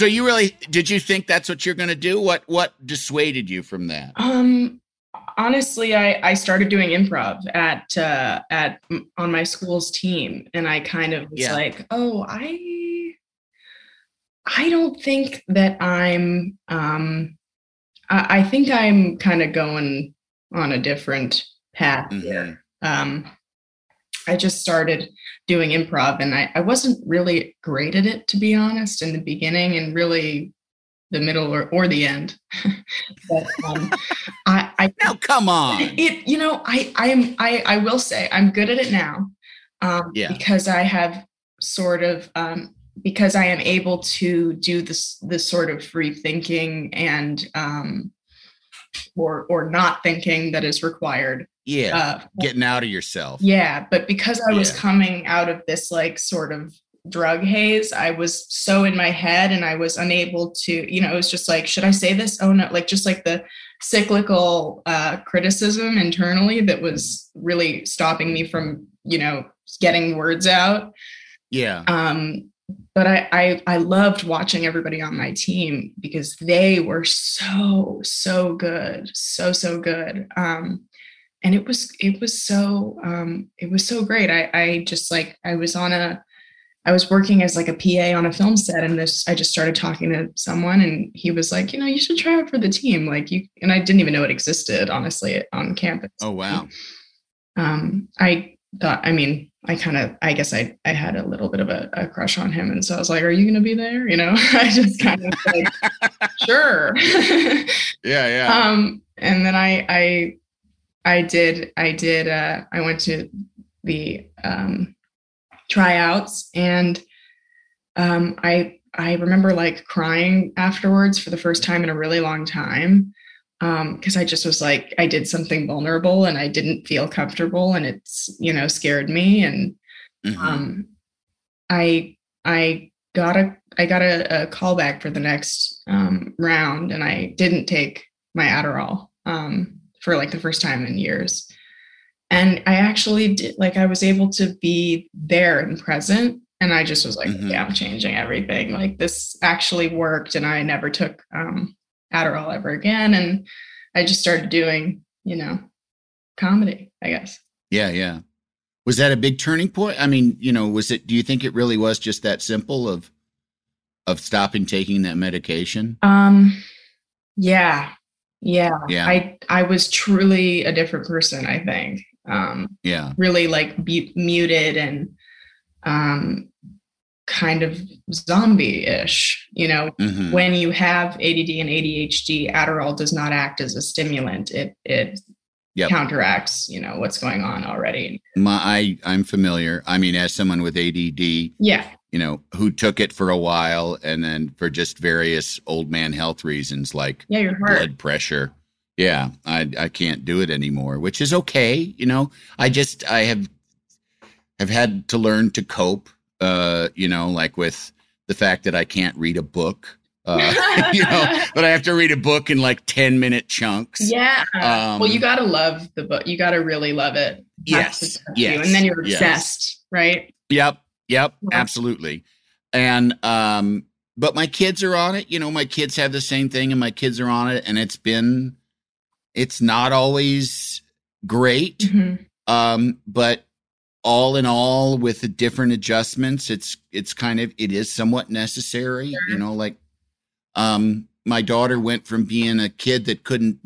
A: So you really did you think that's what you're going to do? What what dissuaded you from that?
B: Um honestly, I, I started doing improv at uh, at on my school's team, and I kind of was yeah. like, oh, I I don't think that I'm. Um, I, I think I'm kind of going on a different path mm-hmm. here. Um, I just started doing improv, and I, I wasn't really great at it, to be honest, in the beginning, and really the middle or, or the end. but um, I, I
A: now come on.
B: It you know I I'm I I will say I'm good at it now. Um, yeah. Because I have sort of um, because I am able to do this this sort of free thinking and um, or or not thinking that is required.
A: Yeah, uh, getting out of yourself.
B: Yeah, but because I was coming out of this like sort of drug haze i was so in my head and i was unable to you know it was just like should i say this oh no like just like the cyclical uh criticism internally that was really stopping me from you know getting words out
A: yeah
B: um but I, I i loved watching everybody on my team because they were so so good so so good um and it was it was so um it was so great i i just like i was on a I was working as like a PA on a film set and this I just started talking to someone and he was like, you know, you should try out for the team. Like you and I didn't even know it existed, honestly, on campus.
A: Oh wow.
B: Um I thought I mean, I kind of I guess I I had a little bit of a, a, crush on him. And so I was like, Are you gonna be there? You know, I just kind of like sure.
A: yeah, yeah.
B: Um and then I I I did I did uh I went to the um tryouts and um, I I remember like crying afterwards for the first time in a really long time because um, I just was like I did something vulnerable and I didn't feel comfortable and it's you know scared me and mm-hmm. um, I I got a I got a, a call back for the next um, round and I didn't take my Adderall um, for like the first time in years and i actually did like i was able to be there and present and i just was like mm-hmm. yeah i'm changing everything like this actually worked and i never took um Adderall ever again. And I just started doing, you know, comedy, I guess.
A: Yeah, yeah. Was that a big turning point? I mean, you know, was it do you think it really was just that simple of of stopping taking that medication?
B: Um yeah. Yeah.
A: Yeah.
B: I I was truly a different person, I think. Um
A: Yeah.
B: really like bu- muted and um kind of zombie-ish, you know,
A: Mhm.
B: when you have ADD and ADHD, Adderall does not act as a stimulant. It it
A: Yep.
B: counteracts, you know, what's going on already.
A: My I I'm familiar. I mean, as someone with ADD,
B: Yeah.
A: you know, who took it for a while and then for just various old man health reasons like
B: Yeah, your heart.
A: blood pressure. Yeah, I I can't do it anymore, which is okay. You know, I just I have have had to learn to cope. Uh, you know, like with the fact that I can't read a book. Uh, you know, but I have to read a book in like ten minute chunks.
B: Yeah.
A: Um,
B: well, you got to love the book. You got to really love it.
A: Yes, yes,
B: you. And then you're
A: yes.
B: obsessed, right?
A: Yep. Yep.
B: Yeah.
A: Absolutely. And um, but my kids are on it. You know, my kids have the same thing, and my kids are on it, and it's been, it's not always great.
B: Mhm.
A: Um, but all in all, with the different adjustments, it's it's kind of it is somewhat necessary. You know, like um, my daughter went from being a kid that couldn't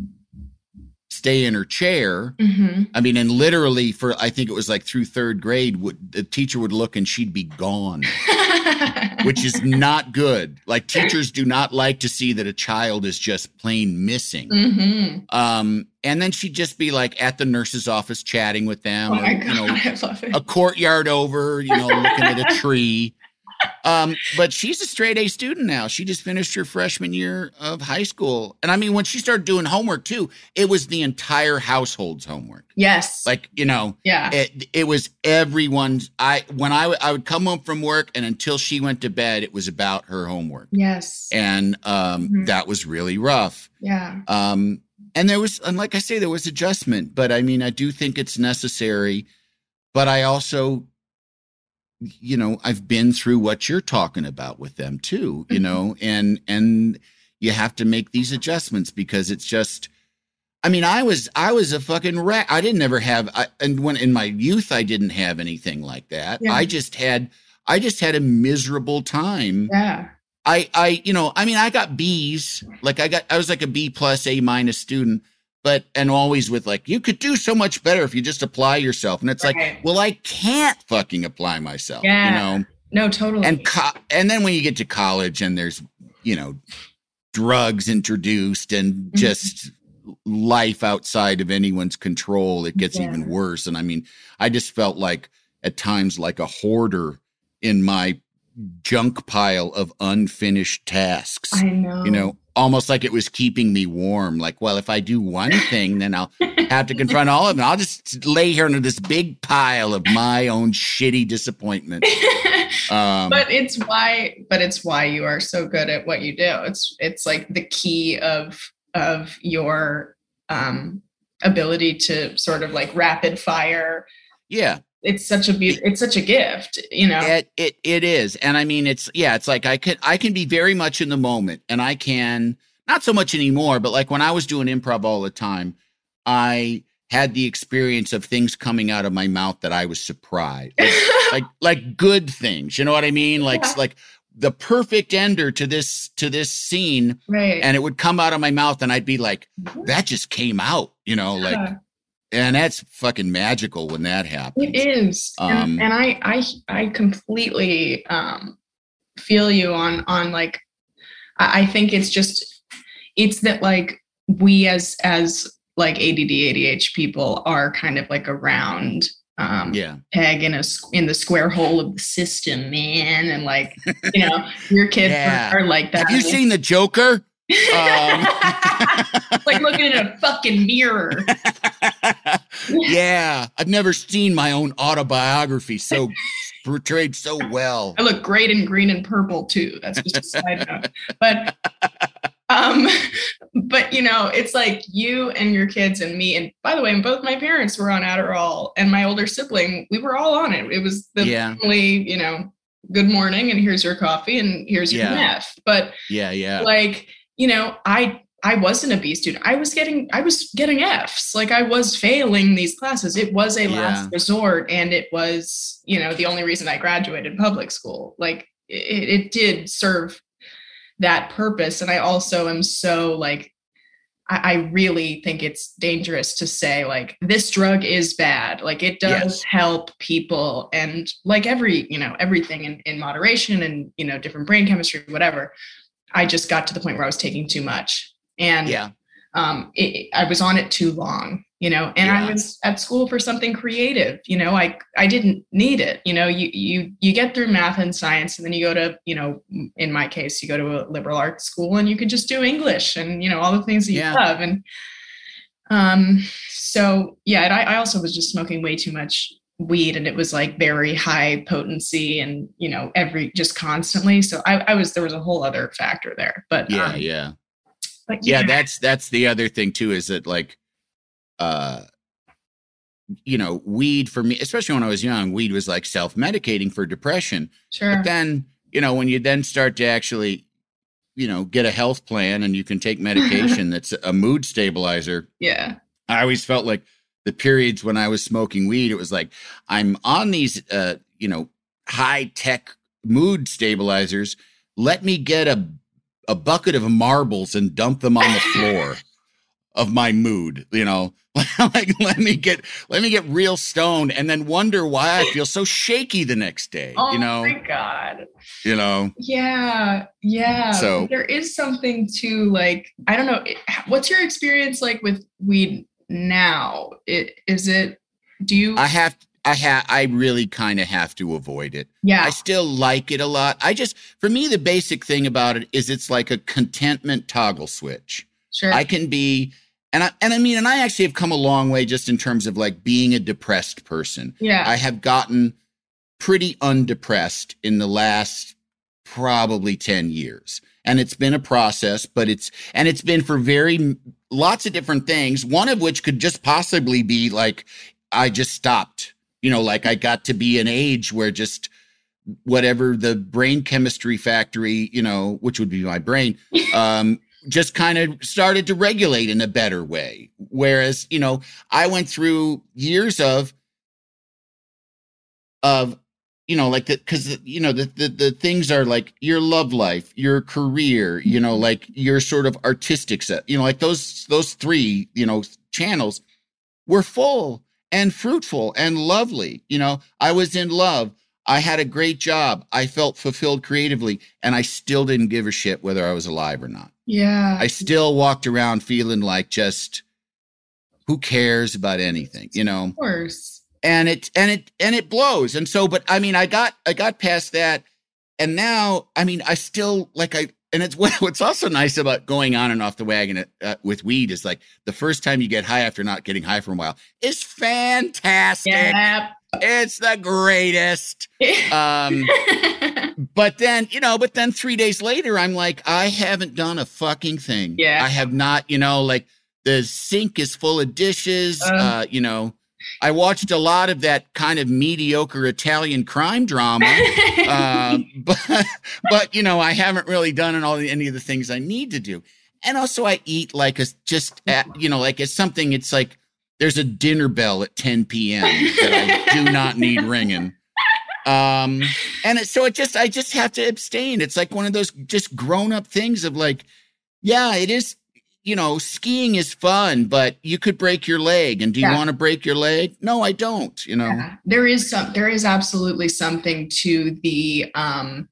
A: stay in her chair
B: Mhm.
A: I mean, and literally for I think it was like through third grade, would the teacher would look and she'd be gone, which is not good. Like teachers do not like to see that a child is just plain missing.
B: Mhm.
A: Um, and then she'd just be like at the nurse's office chatting with them,
B: Oh
A: or, you know,
B: I love it.
A: a courtyard over, you know, looking at a tree. Um, but she's a straight A student now. She just finished her freshman year of high school. And I mean, when she started doing homework too, it was the entire household's homework.
B: yes.
A: Like, you know,
B: yeah.
A: it, it was everyone's i when I, I would come home from work and until she went to bed it was about her homework
B: yes.
A: and um
B: Mhm.
A: that was really rough
B: yeah.
A: um and there was and like i say there was adjustment but i mean i do think it's necessary but i also you know i've been through what you're talking about with them too you
B: Mhm.
A: know and and you have to make these adjustments because it's just I mean, I was I was a fucking rat I didn't ever have, I, and when in my youth, I didn't have anything like that.
B: Yeah.
A: I just had, I just had a miserable time.
B: Yeah.
A: I, I, you know, I mean, I got B's. Like I got, I was like a B plus, A minus student, but and always with like, you could do so much better if you just apply yourself. And it's
B: Right.
A: like, well, I can't fucking apply myself.
B: Yeah.
A: You know,
B: No, totally.
A: and co- and then when you get to college and there's you know drugs introduced and
B: Mm-hmm.
A: just life outside of anyone's control it gets
B: Yeah.
A: even worse and i mean i just felt like at times like a hoarder in my junk pile of unfinished tasks
B: I know.
A: you know almost like it was keeping me warm like well if i do one thing then i'll have to confront all of them. I'll just lay here under this big pile of my own shitty disappointment um
B: but it's why but it's why you are so good at what you do. It's it's like the key of of your um ability to sort of like rapid fire
A: yeah
B: it's such a beauty it's such a gift you know
A: It, it it is, and I mean, it's yeah, it's like I can I can be very much in the moment, and I can not so much anymore, but like when I was doing improv all the time, I had the experience of things coming out of my mouth that I was surprised, like like, like good things. You know what I mean? Like
B: Yeah.
A: like the perfect ender to this to this scene,
B: right
A: and it would come out of my mouth, and I'd be like, mm-hmm. that just came out. You know, like. And that's fucking magical when that happens.
B: It is,
A: Um,
B: and, and I, I, I completely um, feel you on on like. I, I think it's just, it's that like we as as like ADD ADH people are kind of like a round um,
A: Yeah.
B: peg in a in the square hole of the system, man, and like you know your kids
A: Yeah.
B: are, are like that.
A: Have you seen the Joker? Um,
B: like looking in a fucking mirror.
A: yeah, I've never seen my own autobiography so portrayed so well.
B: I look great in green and purple too. That's just a side note. But um but you know, it's like you and your kids and me and by the way, both my parents were on Adderall and my older sibling, we were all on it. It was the
A: Yeah.
B: family, you know, good morning and here's your coffee and here's your
A: Yeah.
B: meth. But
A: Yeah, yeah,
B: like, you know, I I wasn't a B student. I was getting I was getting Fs. Like I was failing these classes. It was a last
A: Yeah.
B: resort and it was, you know, the only reason I graduated public school. Like it, it did serve that purpose. And I also am so like I, I really think it's dangerous to say like this drug is bad. Like it does
A: Yes.
B: help people and like every, you know, everything in, in moderation and you know, different brain chemistry, whatever. I just got to the point where I was taking too much. And
A: Yeah.
B: um, it, I was on it too long, you know, and I was at school for something creative, you know, I, I didn't need it. You know, you, you, you get through math and science and then you go to, you know, in my case, you go to a liberal arts school and you could just do English and, you know, all the things that you
A: Yeah.
B: love. And, um, so yeah, and I, I also was just smoking way too much weed and it was like very high potency and, you know, every, just constantly. So I, I was, there was a whole other factor there, but,
A: Yeah.
B: um,
A: Yeah.
B: But
A: yeah that's that's the other thing too is that like uh you know weed for me especially when i was young weed was like self-medicating for depression
B: sure.
A: but then you know when you then start to actually you know get a health plan and you can take medication that's a mood stabilizer
B: yeah.
A: i always felt like the periods when i was smoking weed it was like i'm on these uh you know high tech mood stabilizers let me get a a bucket of marbles and dump them on the floor of my mood you know like let me get let me get real stoned and then wonder why i feel so shaky the next day
B: Oh
A: you know
B: my god.
A: you know
B: Yeah, yeah.
A: So-
B: there is something to like. I don't know. What's your experience like with weed now? It is it. Do you?
A: i have i have i really kind of have to avoid it
B: yeah.
A: I still like it a lot. I just, for me, the basic thing about it is it's like a contentment toggle switch.
B: sure.
A: I can be, and I, and I mean, and I actually have come a long way just in terms of like being a depressed person.
B: yeah.
A: I have gotten pretty undepressed in the last probably 10 years. And it's been a process, but it's, and it's been for very lots of different things, one of which could just possibly be like, I just stopped, you know, like I got to be an age where just whatever the brain chemistry factory, you know, which would be my brain, um, just kind of started to regulate in a better way. Whereas, you know, I went through years of, of, you know, like the, cause you know, the, the, the things are like your love life, your career, you know, like your sort of artistic set, you know, like those, those three, you know, channels were full and fruitful and lovely. You know, I was in love. I had a great job. I felt fulfilled creatively, and I still didn't give a shit whether I was alive or not.
B: yeah.
A: I still walked around feeling like just who cares about anything, you know?
B: of course.
A: And it and it and it blows. And so, but I mean, I got I got past that, and now I mean, I still like I. And it's what's also nice about going on and off the wagon uh, with weed is like the first time you get high after not getting high for a while is fantastic.
B: Yeah.
A: It's the greatest. Um, but then, you know, but then three days later, I'm like, I haven't done a fucking thing.
B: Yeah.
A: I have not, you know, like the sink is full of dishes.
B: Uh.
A: uh, you know, I watched a lot of that kind of mediocre Italian crime drama. um, but, but, you know, I haven't really done all the, any of the things I need to do. And also I eat like a, just, at, you know, like it's something, it's like, there's a dinner bell at 10 p.m. that I do not need ringing. Um, and it, so it just, I just have to abstain. It's like one of those just grown up things of like, yeah, it is, you know, skiing is fun, but you could break your leg. And do you
B: Yeah.
A: want to break your leg? No, I don't, you know?
B: Yeah. there is some there is absolutely something to the um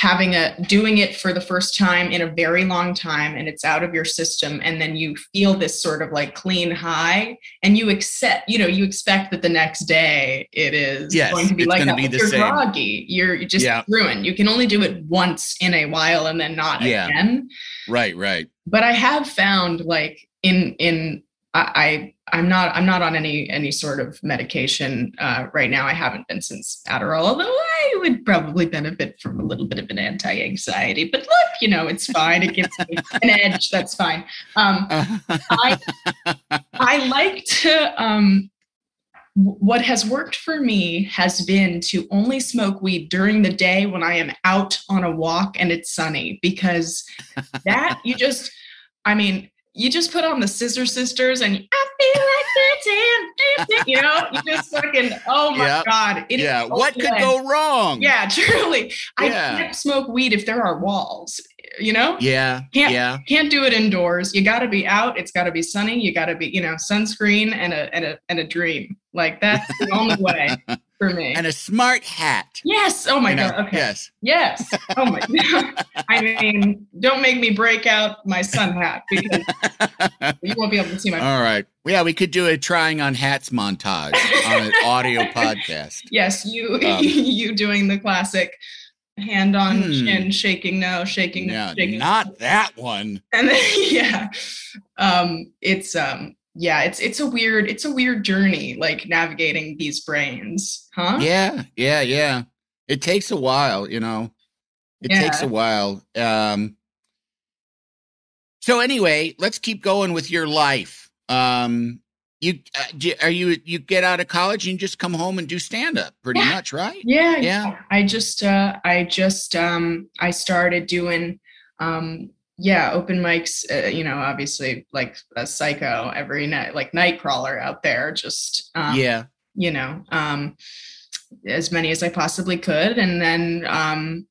B: having a doing it for the first time in a very long time and it's out of your system and then you feel this sort of like clean high and you accept you know you expect that the next day it is
A: Yes,
B: going to be like that.
A: be
B: you're
A: same.
B: groggy you're you're just
A: Yeah.
B: ruined you can only do it once in a while and then not
A: Yeah.
B: again
A: Right, right.
B: but I have found like in in I, I I'm not I'm not on any any sort of medication uh, right now. I haven't been since Adderall, although I would probably benefit from a little bit of an anti-anxiety. But look, you know, it's fine. It gives me an edge. That's fine. Um, I I like to um what has worked for me has been to only smoke weed during the day when I am out on a walk and it's sunny because that you just I mean, you just put on the Scissor Sisters and I feel like dancing. You know, you just fucking. Oh my
A: Yep.
B: god! it
A: yeah. What could go wrong?
B: Yeah, truly. I
A: Yeah.
B: can't smoke weed if there are walls. You know,
A: Yeah.
B: Can't-
A: Yeah.
B: can't do it indoors. You got to be out. It's got to be sunny. You got to be, you know, sunscreen and a and a and a dream. Like that's the only way for me.
A: And a smart hat.
B: yes. Oh my
A: you know?
B: god. Okay.
A: Yes.
B: Yes. Oh my god. I mean, don't make me break out my sun hat because you won't be able to see my.
A: All right. Yeah, we could do a trying on hats montage on an audio podcast.
B: yes, you
A: Um,
B: you doing the classic hand on
A: Hmm.
B: chin, shaking no, shaking no,
A: Yeah,
B: no.
A: not that one.
B: and then yeah um it's um yeah it's it's a weird it's a weird journey like navigating these brains huh
A: Yeah, yeah, yeah. It takes a while, you know. It takes a while. Um So anyway, let's keep going with your life. Um you uh, do- are you you get out of college and you just come home and do stand up pretty
B: Yeah.
A: much, right?
B: yeah
A: Yeah.
B: i just uh i just um i started doing um yeah open mics uh, you know obviously like a psycho every night like nightcrawler out there just um
A: yeah.
B: you know um as many as i possibly could and then um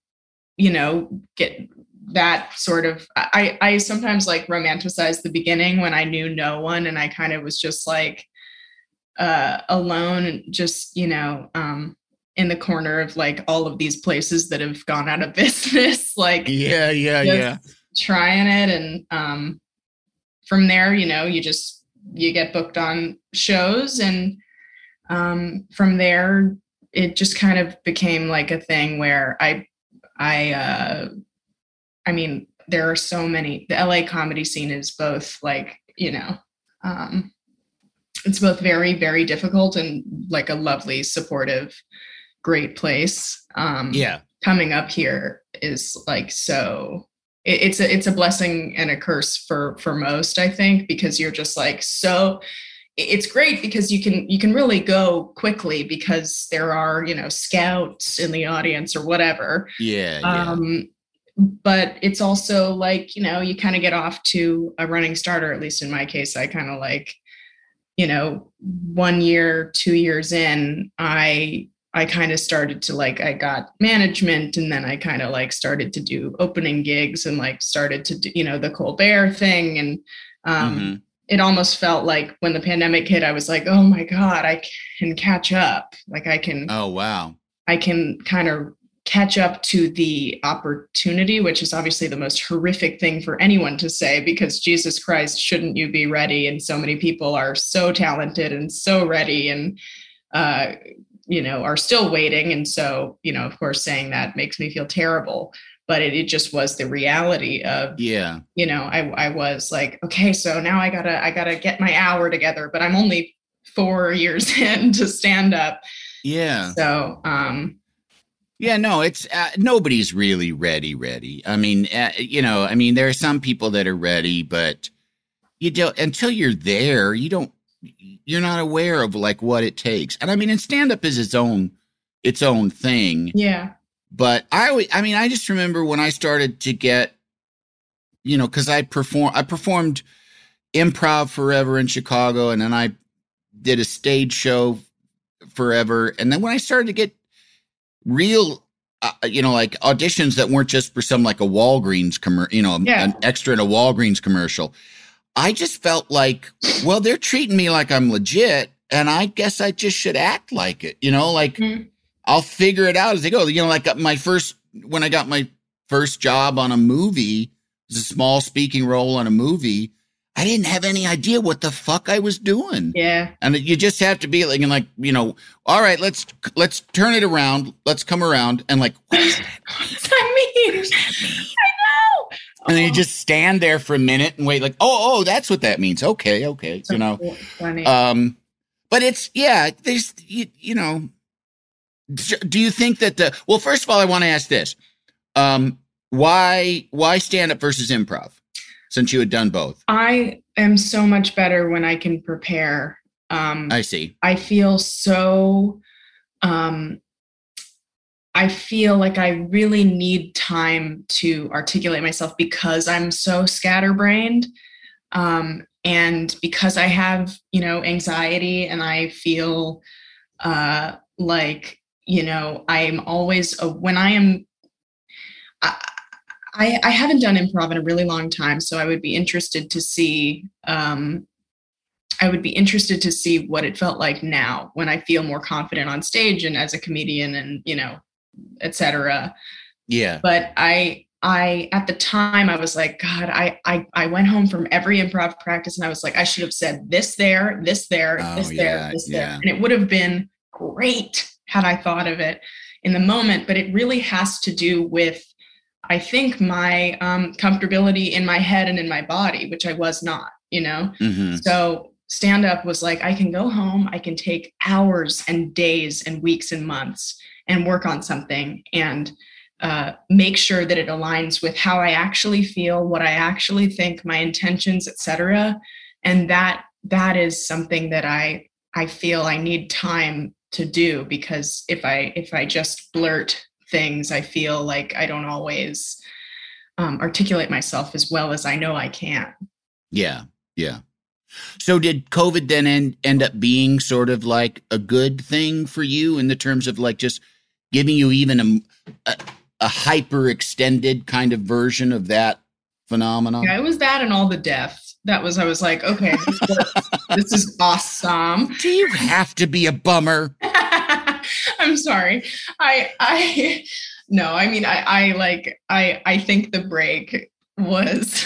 B: you know get that sort of i i sometimes like romanticize the beginning when i knew no one and i kind of was just like uh alone just you know um in the corner of like all of these places that have gone out of business like
A: Yeah, yeah, yeah.
B: Trying it and um from there you know you just you get booked on shows and um from there it just kind of became like a thing where i i uh i mean there are so many the la comedy scene is both like you know um it's both very very difficult and like a lovely supportive great place um
A: Yeah.
B: coming up here is like so it, it's a it's a blessing and a curse for for most i think because you're just like so it's great because you can you can really go quickly because there are you know scouts in the audience or whatever
A: Yeah, yeah.
B: um but it's also like you know you kind of get off to a running starter at least in my case i kind of like you know one year two years in i i kind of started to like i got management and then i kind of like started to do opening gigs and like started to do you know the colbert thing and um
A: Mhm.
B: it almost felt like when the pandemic hit i was like oh my god i can catch up like i can
A: Oh wow.
B: I can kind of catch up to the opportunity, which is obviously the most horrific thing for anyone to say because Jesus Christ, shouldn't you be ready? And so many people are so talented and so ready and, uh, you know, are still waiting. And so, you know, of course, saying that makes me feel terrible, but it, it just was the reality of
A: Yeah.
B: you know I, I was like okay so now i gotta i gotta get my hour together but i'm only four years in to stand up
A: Yeah.
B: so um
A: Yeah, no, it's uh, nobody's really ready. Ready. I mean, uh, you know, I mean, there are some people that are ready, but you don't until you're there. You don't. You're not aware of like what it takes. And I mean, and stand up is its own, its own thing.
B: yeah
A: But I, always, I mean, I just remember when I started to get, you know, because I perform, I performed improv forever in Chicago, and then I did a stage show forever, and then when I started to get real, uh, you know, like auditions that weren't just for some like a Walgreens commercial, you know,
B: Yeah.
A: an extra in a Walgreens commercial, I just felt like, well, they're treating me like I'm legit, and I guess I just should act like it, you know, like.
B: Mhm.
A: I'll figure it out as they go. You know, like my first when I got my first job on a movie, it was a small speaking role on a movie. I didn't have any idea what the fuck I was doing.
B: yeah
A: And you just have to be like, and like, you know, all right, let's let's turn it around. Let's come around and like, what is that?
B: what does that mean know
A: And then you just stand there for a minute and wait, like, oh, oh, that's what that means. Okay, okay, you know. Um, but it's yeah, there's you, you know. Do you think that the well? First of all, I want to ask this: um, why why stand up versus improv? Since you had done both,
B: i am so much better when i can prepare um
A: I see.
B: I feel so um I feel like I really need time to articulate myself because I'm so scatterbrained. Um, and because I have, you know, anxiety and I feel uh, like, you know, I'm always, uh, when I am, I, I, I, haven't done improv in a really long time. So I would be interested to see, um, I would be interested to see what it felt like now when I feel more confident on stage and as a comedian and, you know, etc.
A: Yeah.
B: But I I at the time I was like, God, I I I went home from every improv practice and I was like, I should have said this there, this there, oh, this yeah, there, this yeah. there. And it would have been great had I thought of it in the moment. But it really has to do with I think my um, comfortability in my head and in my body, which I was not, you know? Mm-hmm. So stand up was like, I can go home, I can take hours and days and weeks and months and work on something and uh, make sure that it aligns with how I actually feel, what I actually think, my intentions, etc. And that that is something that I I feel I need time to do because if I if I just blurt things, I feel like I don't always um, articulate myself as well as I know I can.
A: Yeah, yeah. So did COVID then end, end up being sort of like a good thing for you in the terms of like just giving you even a, a, a hyper extended kind of version of that phenomenon?
B: Yeah, it was that and all the death. That was I was like, okay, this, this is awesome.
A: Do you have to be a bummer?
B: I'm sorry. I I no, I mean I I like I I think the break was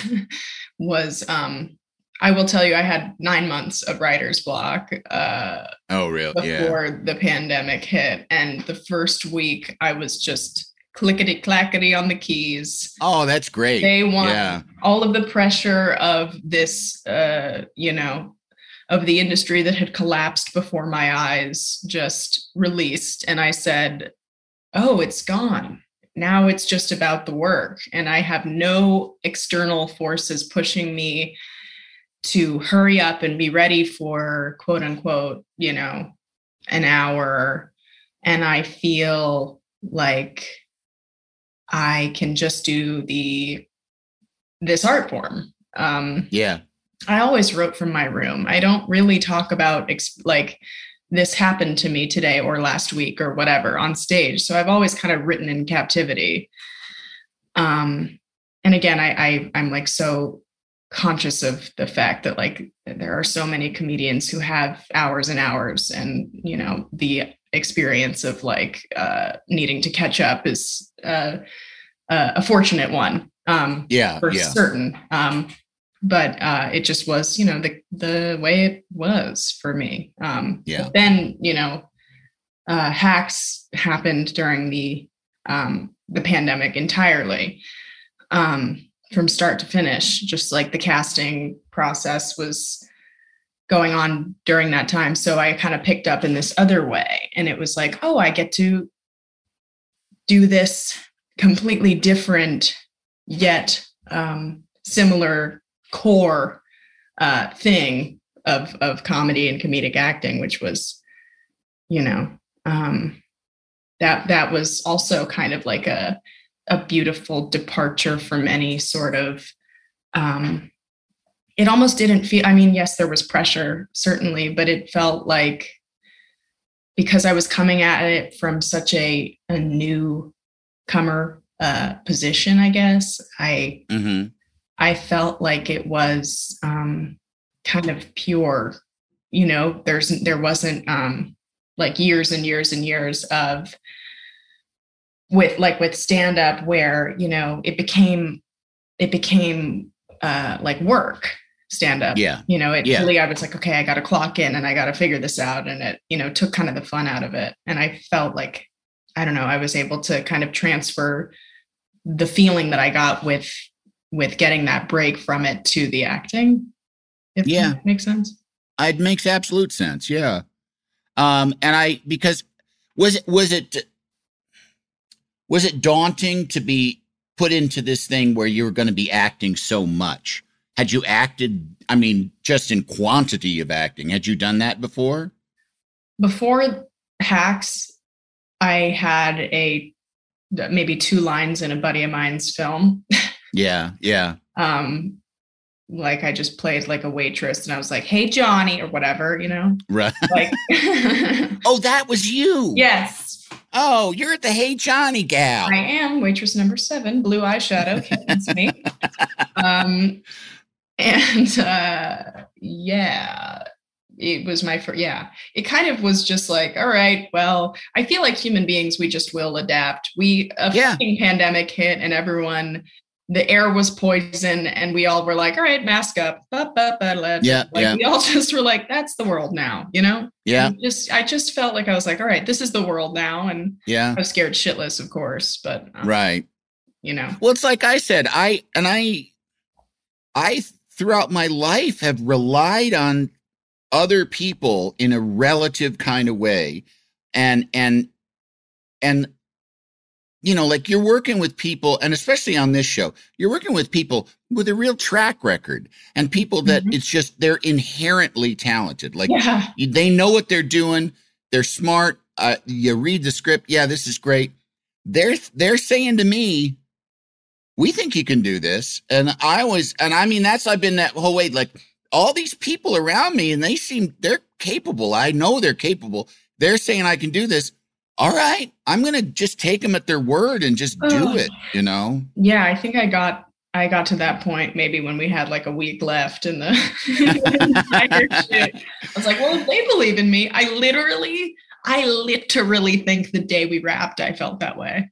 B: was um I will tell you, I had nine months of writer's block. Uh,
A: oh, really?
B: Before yeah. the pandemic hit, and the first week I was just clickety clackety on the keys.
A: Oh, that's great.
B: They want yeah. all of the pressure of this, uh, you know, of the industry that had collapsed before my eyes just released, and I said, "Oh, it's gone." Now it's just about the work, and I have no external forces pushing me to hurry up and be ready for quote unquote, you know, an hour. And I feel like I can just do the this art form. Um,
A: yeah.
B: I always wrote from my room. I don't really talk about like this happened to me today or last week or whatever on stage. So I've always kind of written in captivity. Um, and again, I, I I'm like so conscious of the fact that like there are so many comedians who have hours and hours and you know the experience of like uh needing to catch up is uh, uh a fortunate one um
A: yeah
B: for
A: yeah.
B: certain. Um but uh it just was you know the the way it was for me. Um
A: yeah.
B: then you know uh hacks happened during the um the pandemic entirely. Um from start to finish just like the casting process was going on during that time. So i kind of picked up in this other way and it was like oh i get to do this completely different yet um, similar core uh, thing of of comedy and comedic acting which was you know um, that that was also kind of like a a beautiful departure from any sort of um, it almost didn't feel i mean yes there was pressure certainly but it felt like because i was coming at it from such a, a new comer uh, position i guess i mm-hmm. i felt like it was um, kind of pure you know there's there wasn't um, like years and years and years of with like with stand up where you know it became it became uh like work stand up
A: yeah.
B: You know it
A: yeah.
B: really i was like okay i gotta clock in and i gotta figure this out. And it you know took kind of the fun out of it. And i felt like i don't know i was able to kind of transfer the feeling that i got with with getting that break from it to the acting if
A: yeah.
B: makes sense.
A: It makes absolute sense. Yeah. Um and i because was it was it was it daunting to be put into this thing where you were going to be acting so much? Had you acted, I mean, just in quantity of acting, had you done that before?
B: Before Hacks, I had a maybe two lines in a buddy of mine's film.
A: Yeah, yeah.
B: um, like I just played like a waitress, and I was like, "Hey, Johnny," or whatever, you know,
A: Right.
B: like.
A: Oh, that was you.
B: yes,
A: Oh, you're at the Hey Johnny gal.
B: I am waitress number seven, blue eyeshadow. It's me. um, and uh, yeah, it was my first. Yeah, it kind of was just like, all right, well, I feel like human beings, we just will adapt. We a
A: Yeah.
B: fucking pandemic hit, and everyone. The air was poison, and we all were like, "All right, mask up." Ba, ba, ba.
A: Yeah,
B: like
A: yeah.
B: we all just were like, "That's the world now," you know.
A: Yeah,
B: And just I just felt like I was like, "All right, this is the world now," and
A: yeah.
B: I was scared shitless, of course, but um,
A: Right.
B: you know,
A: Well, it's like I said, I and I I throughout my life have relied on other people in a relative kind of way. And and and you know, like you're working with people, and especially on this show, you're working with people with a real track record and people that
B: Mhm.
A: it's just they're inherently talented. Like
B: yeah,
A: they know what they're doing. They're smart. Uh, you read the script. Yeah, this is great. They're they're saying to me, "We think you can do this," and I always, and I mean, that's I've been that whole way. Like all these people around me, and they seem they're capable. I know they're capable. They're saying I can do this. All right, I'm gonna just take them at their word and just do
B: Ugh.
A: it. You know?
B: yeah. I think I got I got to that point maybe when we had like a week left in the. I was like, well, if they believe in me, I literally, I literally think the day we wrapped, I felt that way.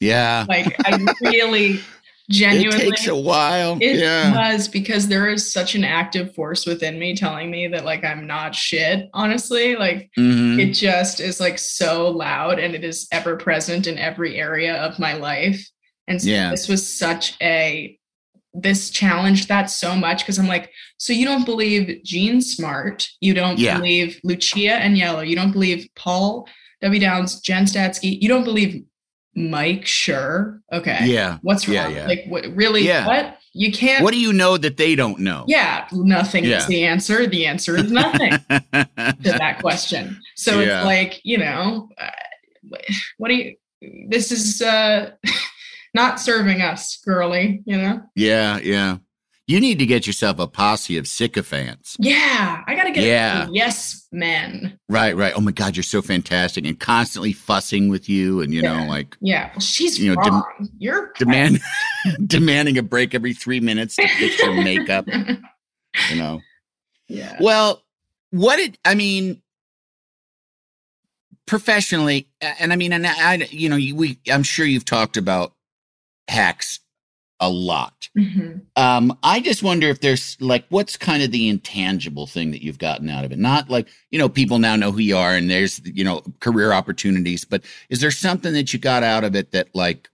A: Yeah.
B: Like I really,
A: It
B: genuinely.
A: takes a while.
B: It
A: yeah.
B: was because there is such an active force within me telling me that like I'm not shit, honestly. Like
A: Mhm.
B: it just is like so loud and it is ever present in every area of my life. And so
A: Yeah.
B: this was such a this challenged that so much because I'm like, so you don't believe Jean Smart, you don't
A: Yeah.
B: believe Lucia Aniello, you don't believe Paul W. Downs, Jen Statsky, you don't believe Mike Schur. Okay.
A: Yeah.
B: What's wrong?
A: Yeah, yeah.
B: Like what really
A: Yeah.
B: what? You can't
A: What do you know that they don't know?
B: yeah, nothing
A: Yeah.
B: is the answer. The answer is nothing to that question. So it's like, you know, uh, what do you, this is uh, not serving us, girly, you know?
A: yeah, yeah. You need to get yourself a posse of sycophants.
B: Yeah, I got to get
A: Yeah.
B: yes men.
A: Right, right. Oh my God, you're so fantastic and constantly fussing with you and, you know, like
B: Yeah, well, she's
A: You know, dem-
B: wrong. You're
A: demand demanding a break every three minutes to fix your makeup, you know.
B: yeah.
A: Well, what it, I mean, professionally, and I mean, and I, you know, you- we, I'm sure you've talked about hacks a lot.
B: Mhm.
A: Um, I just wonder if there's like, what's kind of the intangible thing that you've gotten out of it? Not like, you know, people now know who you are and there's, you know, career opportunities, but is there something that you got out of it that like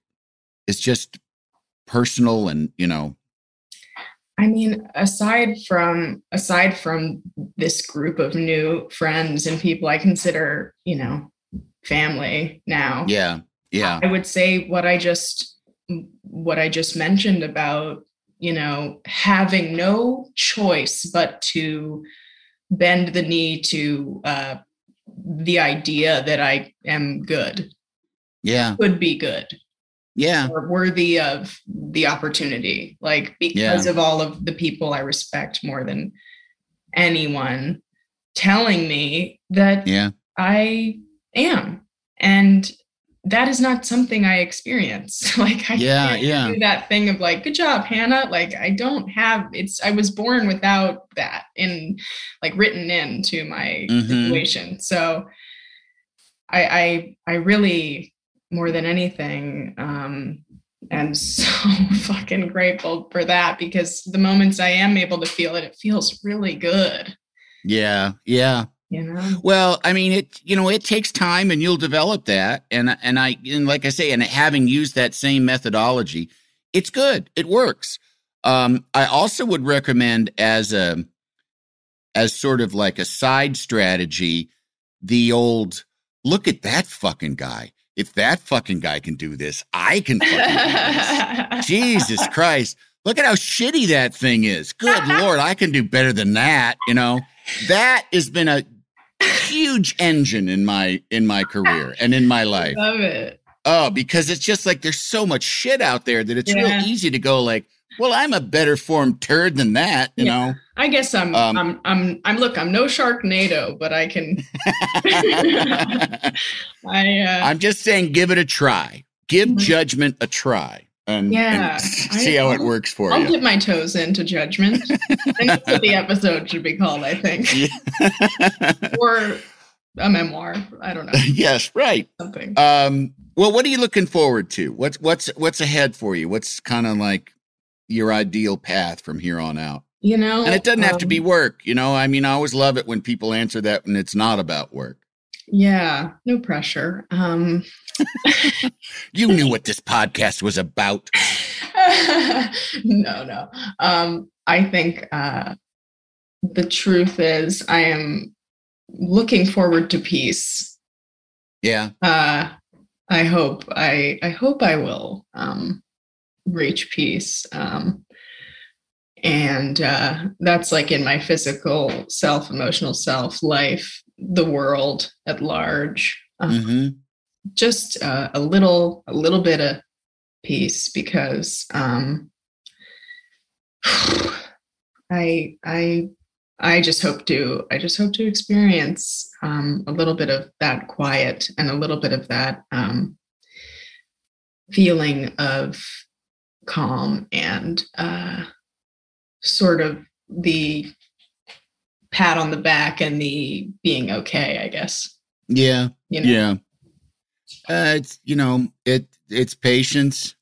A: is just personal and, you know,
B: I mean, aside from aside from this group of new friends and people I consider, you know, family now.
A: yeah, yeah,
B: I would say what I just what I just mentioned about, you know, having no choice but to bend the knee to uh, the idea that I am good,
A: yeah,
B: could be good,
A: yeah,
B: or worthy of the opportunity. Like because of all of the people I respect more than anyone telling me that
A: yeah,
B: I am. And that is not something I experience. like I
A: Yeah,
B: can't
A: yeah.
B: do that thing of like, good job, Hannah. Like I don't have it's I was born without that in like written into my
A: Mhm.
B: situation. So I I I really more than anything um am so fucking grateful for that because the moments I am able to feel it, it feels really good.
A: yeah, yeah.
B: You know?
A: Well, I mean, it you know it takes time, and you'll develop that. And and I and like I say, and having used that same methodology, it's good. It works. Um, I also would recommend as a as sort of like a side strategy, the old look at that fucking guy. If that fucking guy can do this, I can fucking do this. Jesus Christ. Look at how shitty that thing is. Good Lord, I can do better than that. You know, that has been a huge engine in my in my career and in my life.
B: Love it.
A: Oh, because it's just like there's so much shit out there that it's
B: Yeah.
A: real easy to go like, well, I'm a better formed turd than that, you
B: Yeah.
A: know.
B: I guess I'm
A: Um,
B: I'm I'm I'm look, I'm no Sharknado, but I can I uh
A: I'm just saying, give it a try. Give
B: Mhm.
A: judgment a try, and,
B: Yeah,
A: and see
B: I-
A: how it
B: I'll-
A: works for you.
B: I'll
A: you.
B: dip my toes into judgment. and that's what the episode should be called, I think. or a memoir. I don't know.
A: yes, right.
B: Something.
A: Um, well, what are you looking forward to? What's what's what's ahead for you? What's kind of like your ideal path from here on out?
B: You know,
A: And it doesn't have to be
B: um,
A: work, you know. I mean, I always love it when people answer that when it's not about work.
B: Yeah, no pressure. Um
A: You knew what this podcast was about.
B: no, no. Um, I think uh, the truth is, I am looking forward to peace.
A: Yeah.
B: Uh, I hope I I hope I will um, reach peace. Um, and uh, that's like in my physical self, emotional self, life, the world at large. Um,
A: hmm
B: just uh, a little a little bit of peace because um i i i just hope to i just hope to experience um a little bit of that quiet and a little bit of that um feeling of calm and uh sort of the pat on the back and the being okay i guess
A: Yeah.
B: you know
A: Yeah. Uh, it's you know it it's patience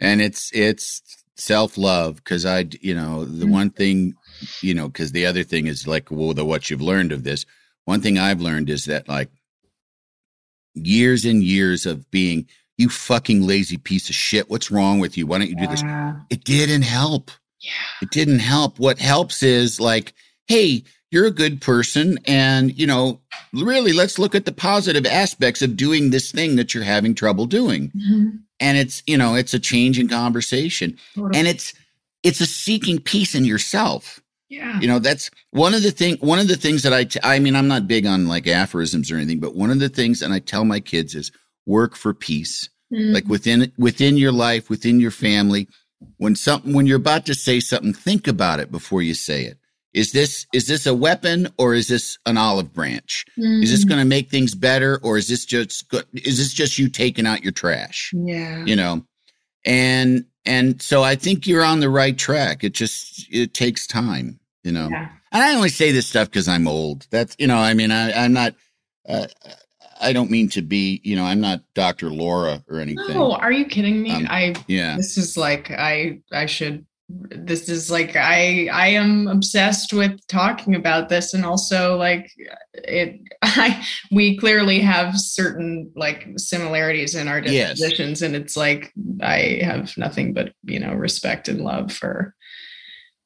A: and it's it's self love because I you know the
B: Mhm.
A: one thing you know because the other thing is like well the what you've learned of this one thing I've learned is that like years and years of being you fucking lazy piece of shit what's wrong with you why don't you do this it didn't help
B: yeah
A: it didn't help. What helps is like, hey, you're a good person. And, you know, really, let's look at the positive aspects of doing this thing that you're having trouble doing.
B: Mhm.
A: And it's, you know, it's a change in conversation
B: Totally.
A: and it's, it's a seeking peace in yourself.
B: yeah
A: You know, that's one of the thing, one of the things that I, t- I mean, I'm not big on like aphorisms or anything, but one of the things, and I tell my kids is work for peace
B: Mm.
A: like within within your life within your family when something when you're about to say something think about it before you say it is this is this a weapon or is this an olive branch is this
B: Mm.
A: going to make things better or is this just is this just you taking out your trash
B: yeah
A: you know and and so i think you're on the right track it just it takes time you know
B: yeah
A: and I only say this stuff because I'm old. That's you know, I mean, I, I'm not. Uh, I don't mean to be, you know, I'm not Dr. Laura or anything.
B: no are you kidding me
A: Um,
B: i
A: Yeah,
B: this is like i i should this is like i i am obsessed with talking about this and also like it i we clearly have certain like similarities in our
A: Yes.
B: dispositions and it's like i have nothing but you know respect and love for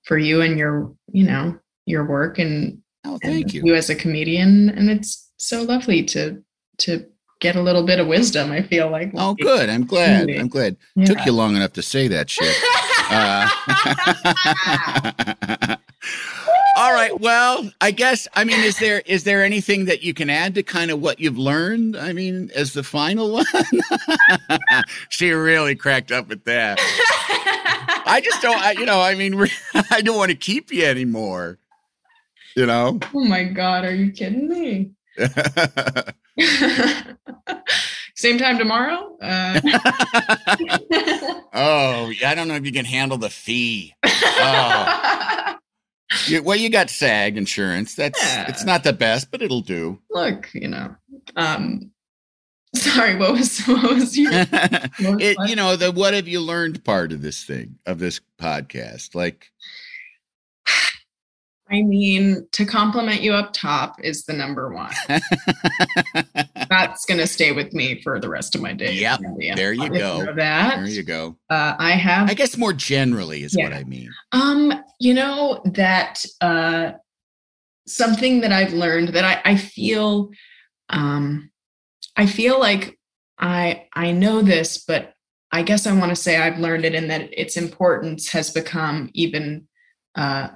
B: for you and your you know your work and
A: oh,
B: and
A: thank you.
B: you as a comedian and it's so lovely to to get a little bit of wisdom i feel like
A: Oh, good. I'm glad. I'm glad.
B: Yeah.
A: Took you long enough to say that shit. Uh, all right. Well, I guess. I mean, is there is there anything that you can add to kind of what you've learned? I mean, as the final one. she really cracked up at that. I just don't. I, you know, I mean, I don't want to keep you anymore. You know.
B: oh my god are you kidding me same time tomorrow uh,
A: oh, I don't know if you can handle the fee. Oh. You, well, you got SAG insurance. That's
B: Yeah.
A: it's not the best, but it'll do.
B: look you know um sorry what was what was your what was
A: it, you know, the what have you learned part of this thing of this podcast? Like,
B: I mean, to compliment you up top is the number one. That's going to stay with me for the rest of my.
A: Yep,
B: Yeah.
A: there you go.
B: that.
A: there you go.
B: Uh, I have,
A: I guess more generally is what I mean.
B: um, you know, that uh, something that I've learned that I, I feel, um, I feel like I I know this, but I guess I want to say I've learned it, and that its importance has become even uh,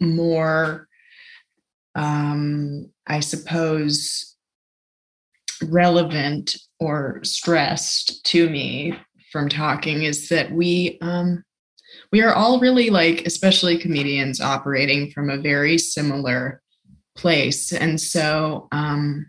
B: more, um, I suppose, relevant or stressed to me from talking is that we um, we are all really like, especially comedians, operating from a very similar place, and so um,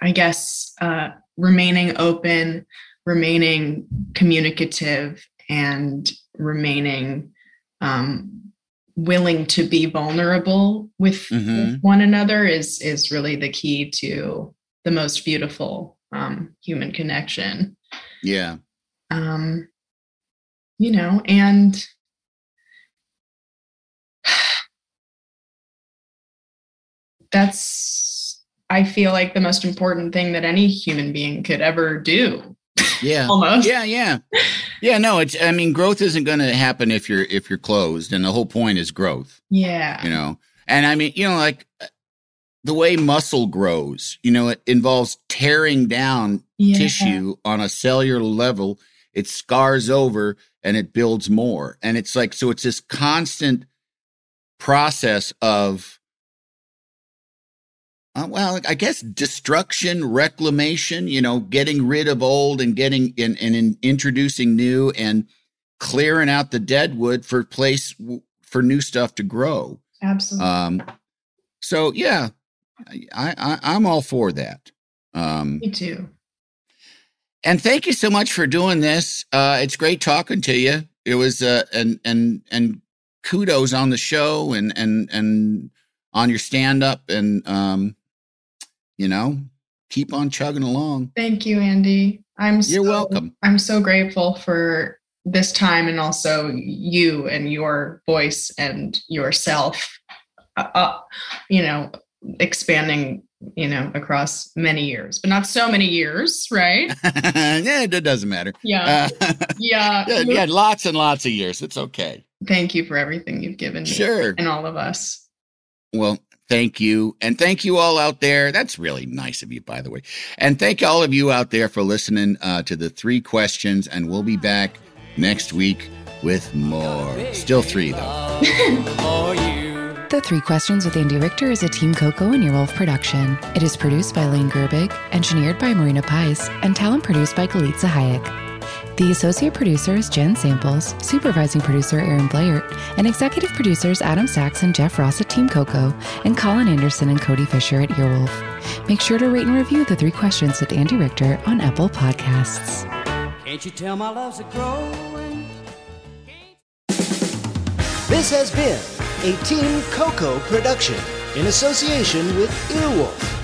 B: I guess uh, remaining open, remaining communicative, and remaining um, willing to be vulnerable with,
A: Mhm.
B: with one another is is really the key to the most beautiful um, human connection.
A: Yeah.
B: Um, you know, and that's I feel like the most important thing that any human being could ever do.
A: Yeah.
B: Almost.
A: Yeah, yeah. Yeah, no, it's I mean growth isn't going to happen if you're if you're closed and the whole point is growth,
B: Yeah.
A: you know. And I mean, you know like the way muscle grows, you know, it involves tearing down
B: Yeah.
A: tissue on a cellular level. It scars over and it builds more. And it's like so it's this constant process of uh, well, I guess destruction, reclamation, you know, getting rid of old and getting in and in introducing new and clearing out the dead wood for place w- for new stuff to grow.
B: Absolutely.
A: Um, so yeah, I, I I'm all for that. Um,
B: Me too.
A: and thank you so much for doing this. Uh, it's great talking to you. It was uh, and and and kudos on the show and and and on your stand up and um, you know, keep on chugging along.
B: Thank you, Andy. I'm
A: You're
B: so,
A: welcome.
B: I'm so grateful for this time and also you and your voice and yourself. Uh, uh, you know, expanding. You know, across many years, but not so many years, right?
A: yeah, it doesn't matter.
B: Yeah,
A: Uh,
B: yeah.
A: yeah, yeah, lots and lots of years. It's okay.
B: Thank you for everything you've given me
A: Sure.
B: and all of us.
A: Well, thank you. And thank you all out there. That's really nice of you, by the way. And thank all of you out there for listening uh, to the three questions. And we'll be back next week with more. Still three, though.
G: The Three Questions with Andy Richter is a Team Coco and Earwolf production. It is produced by Lane Gerbig, engineered by Marina Pais, and talent produced by Galitza Hayek. The associate producer is Jen Samples, supervising producer Aaron Blair, and executive producers Adam Sachs and Jeff Ross at Team Coco, and Colin Anderson and Cody Fisher at Earwolf. Make sure to rate and review The Three Questions with Andy Richter on Apple Podcasts.
C: Can't you tell my love's a growing?
H: This has been a Team Coco production in association with Earwolf.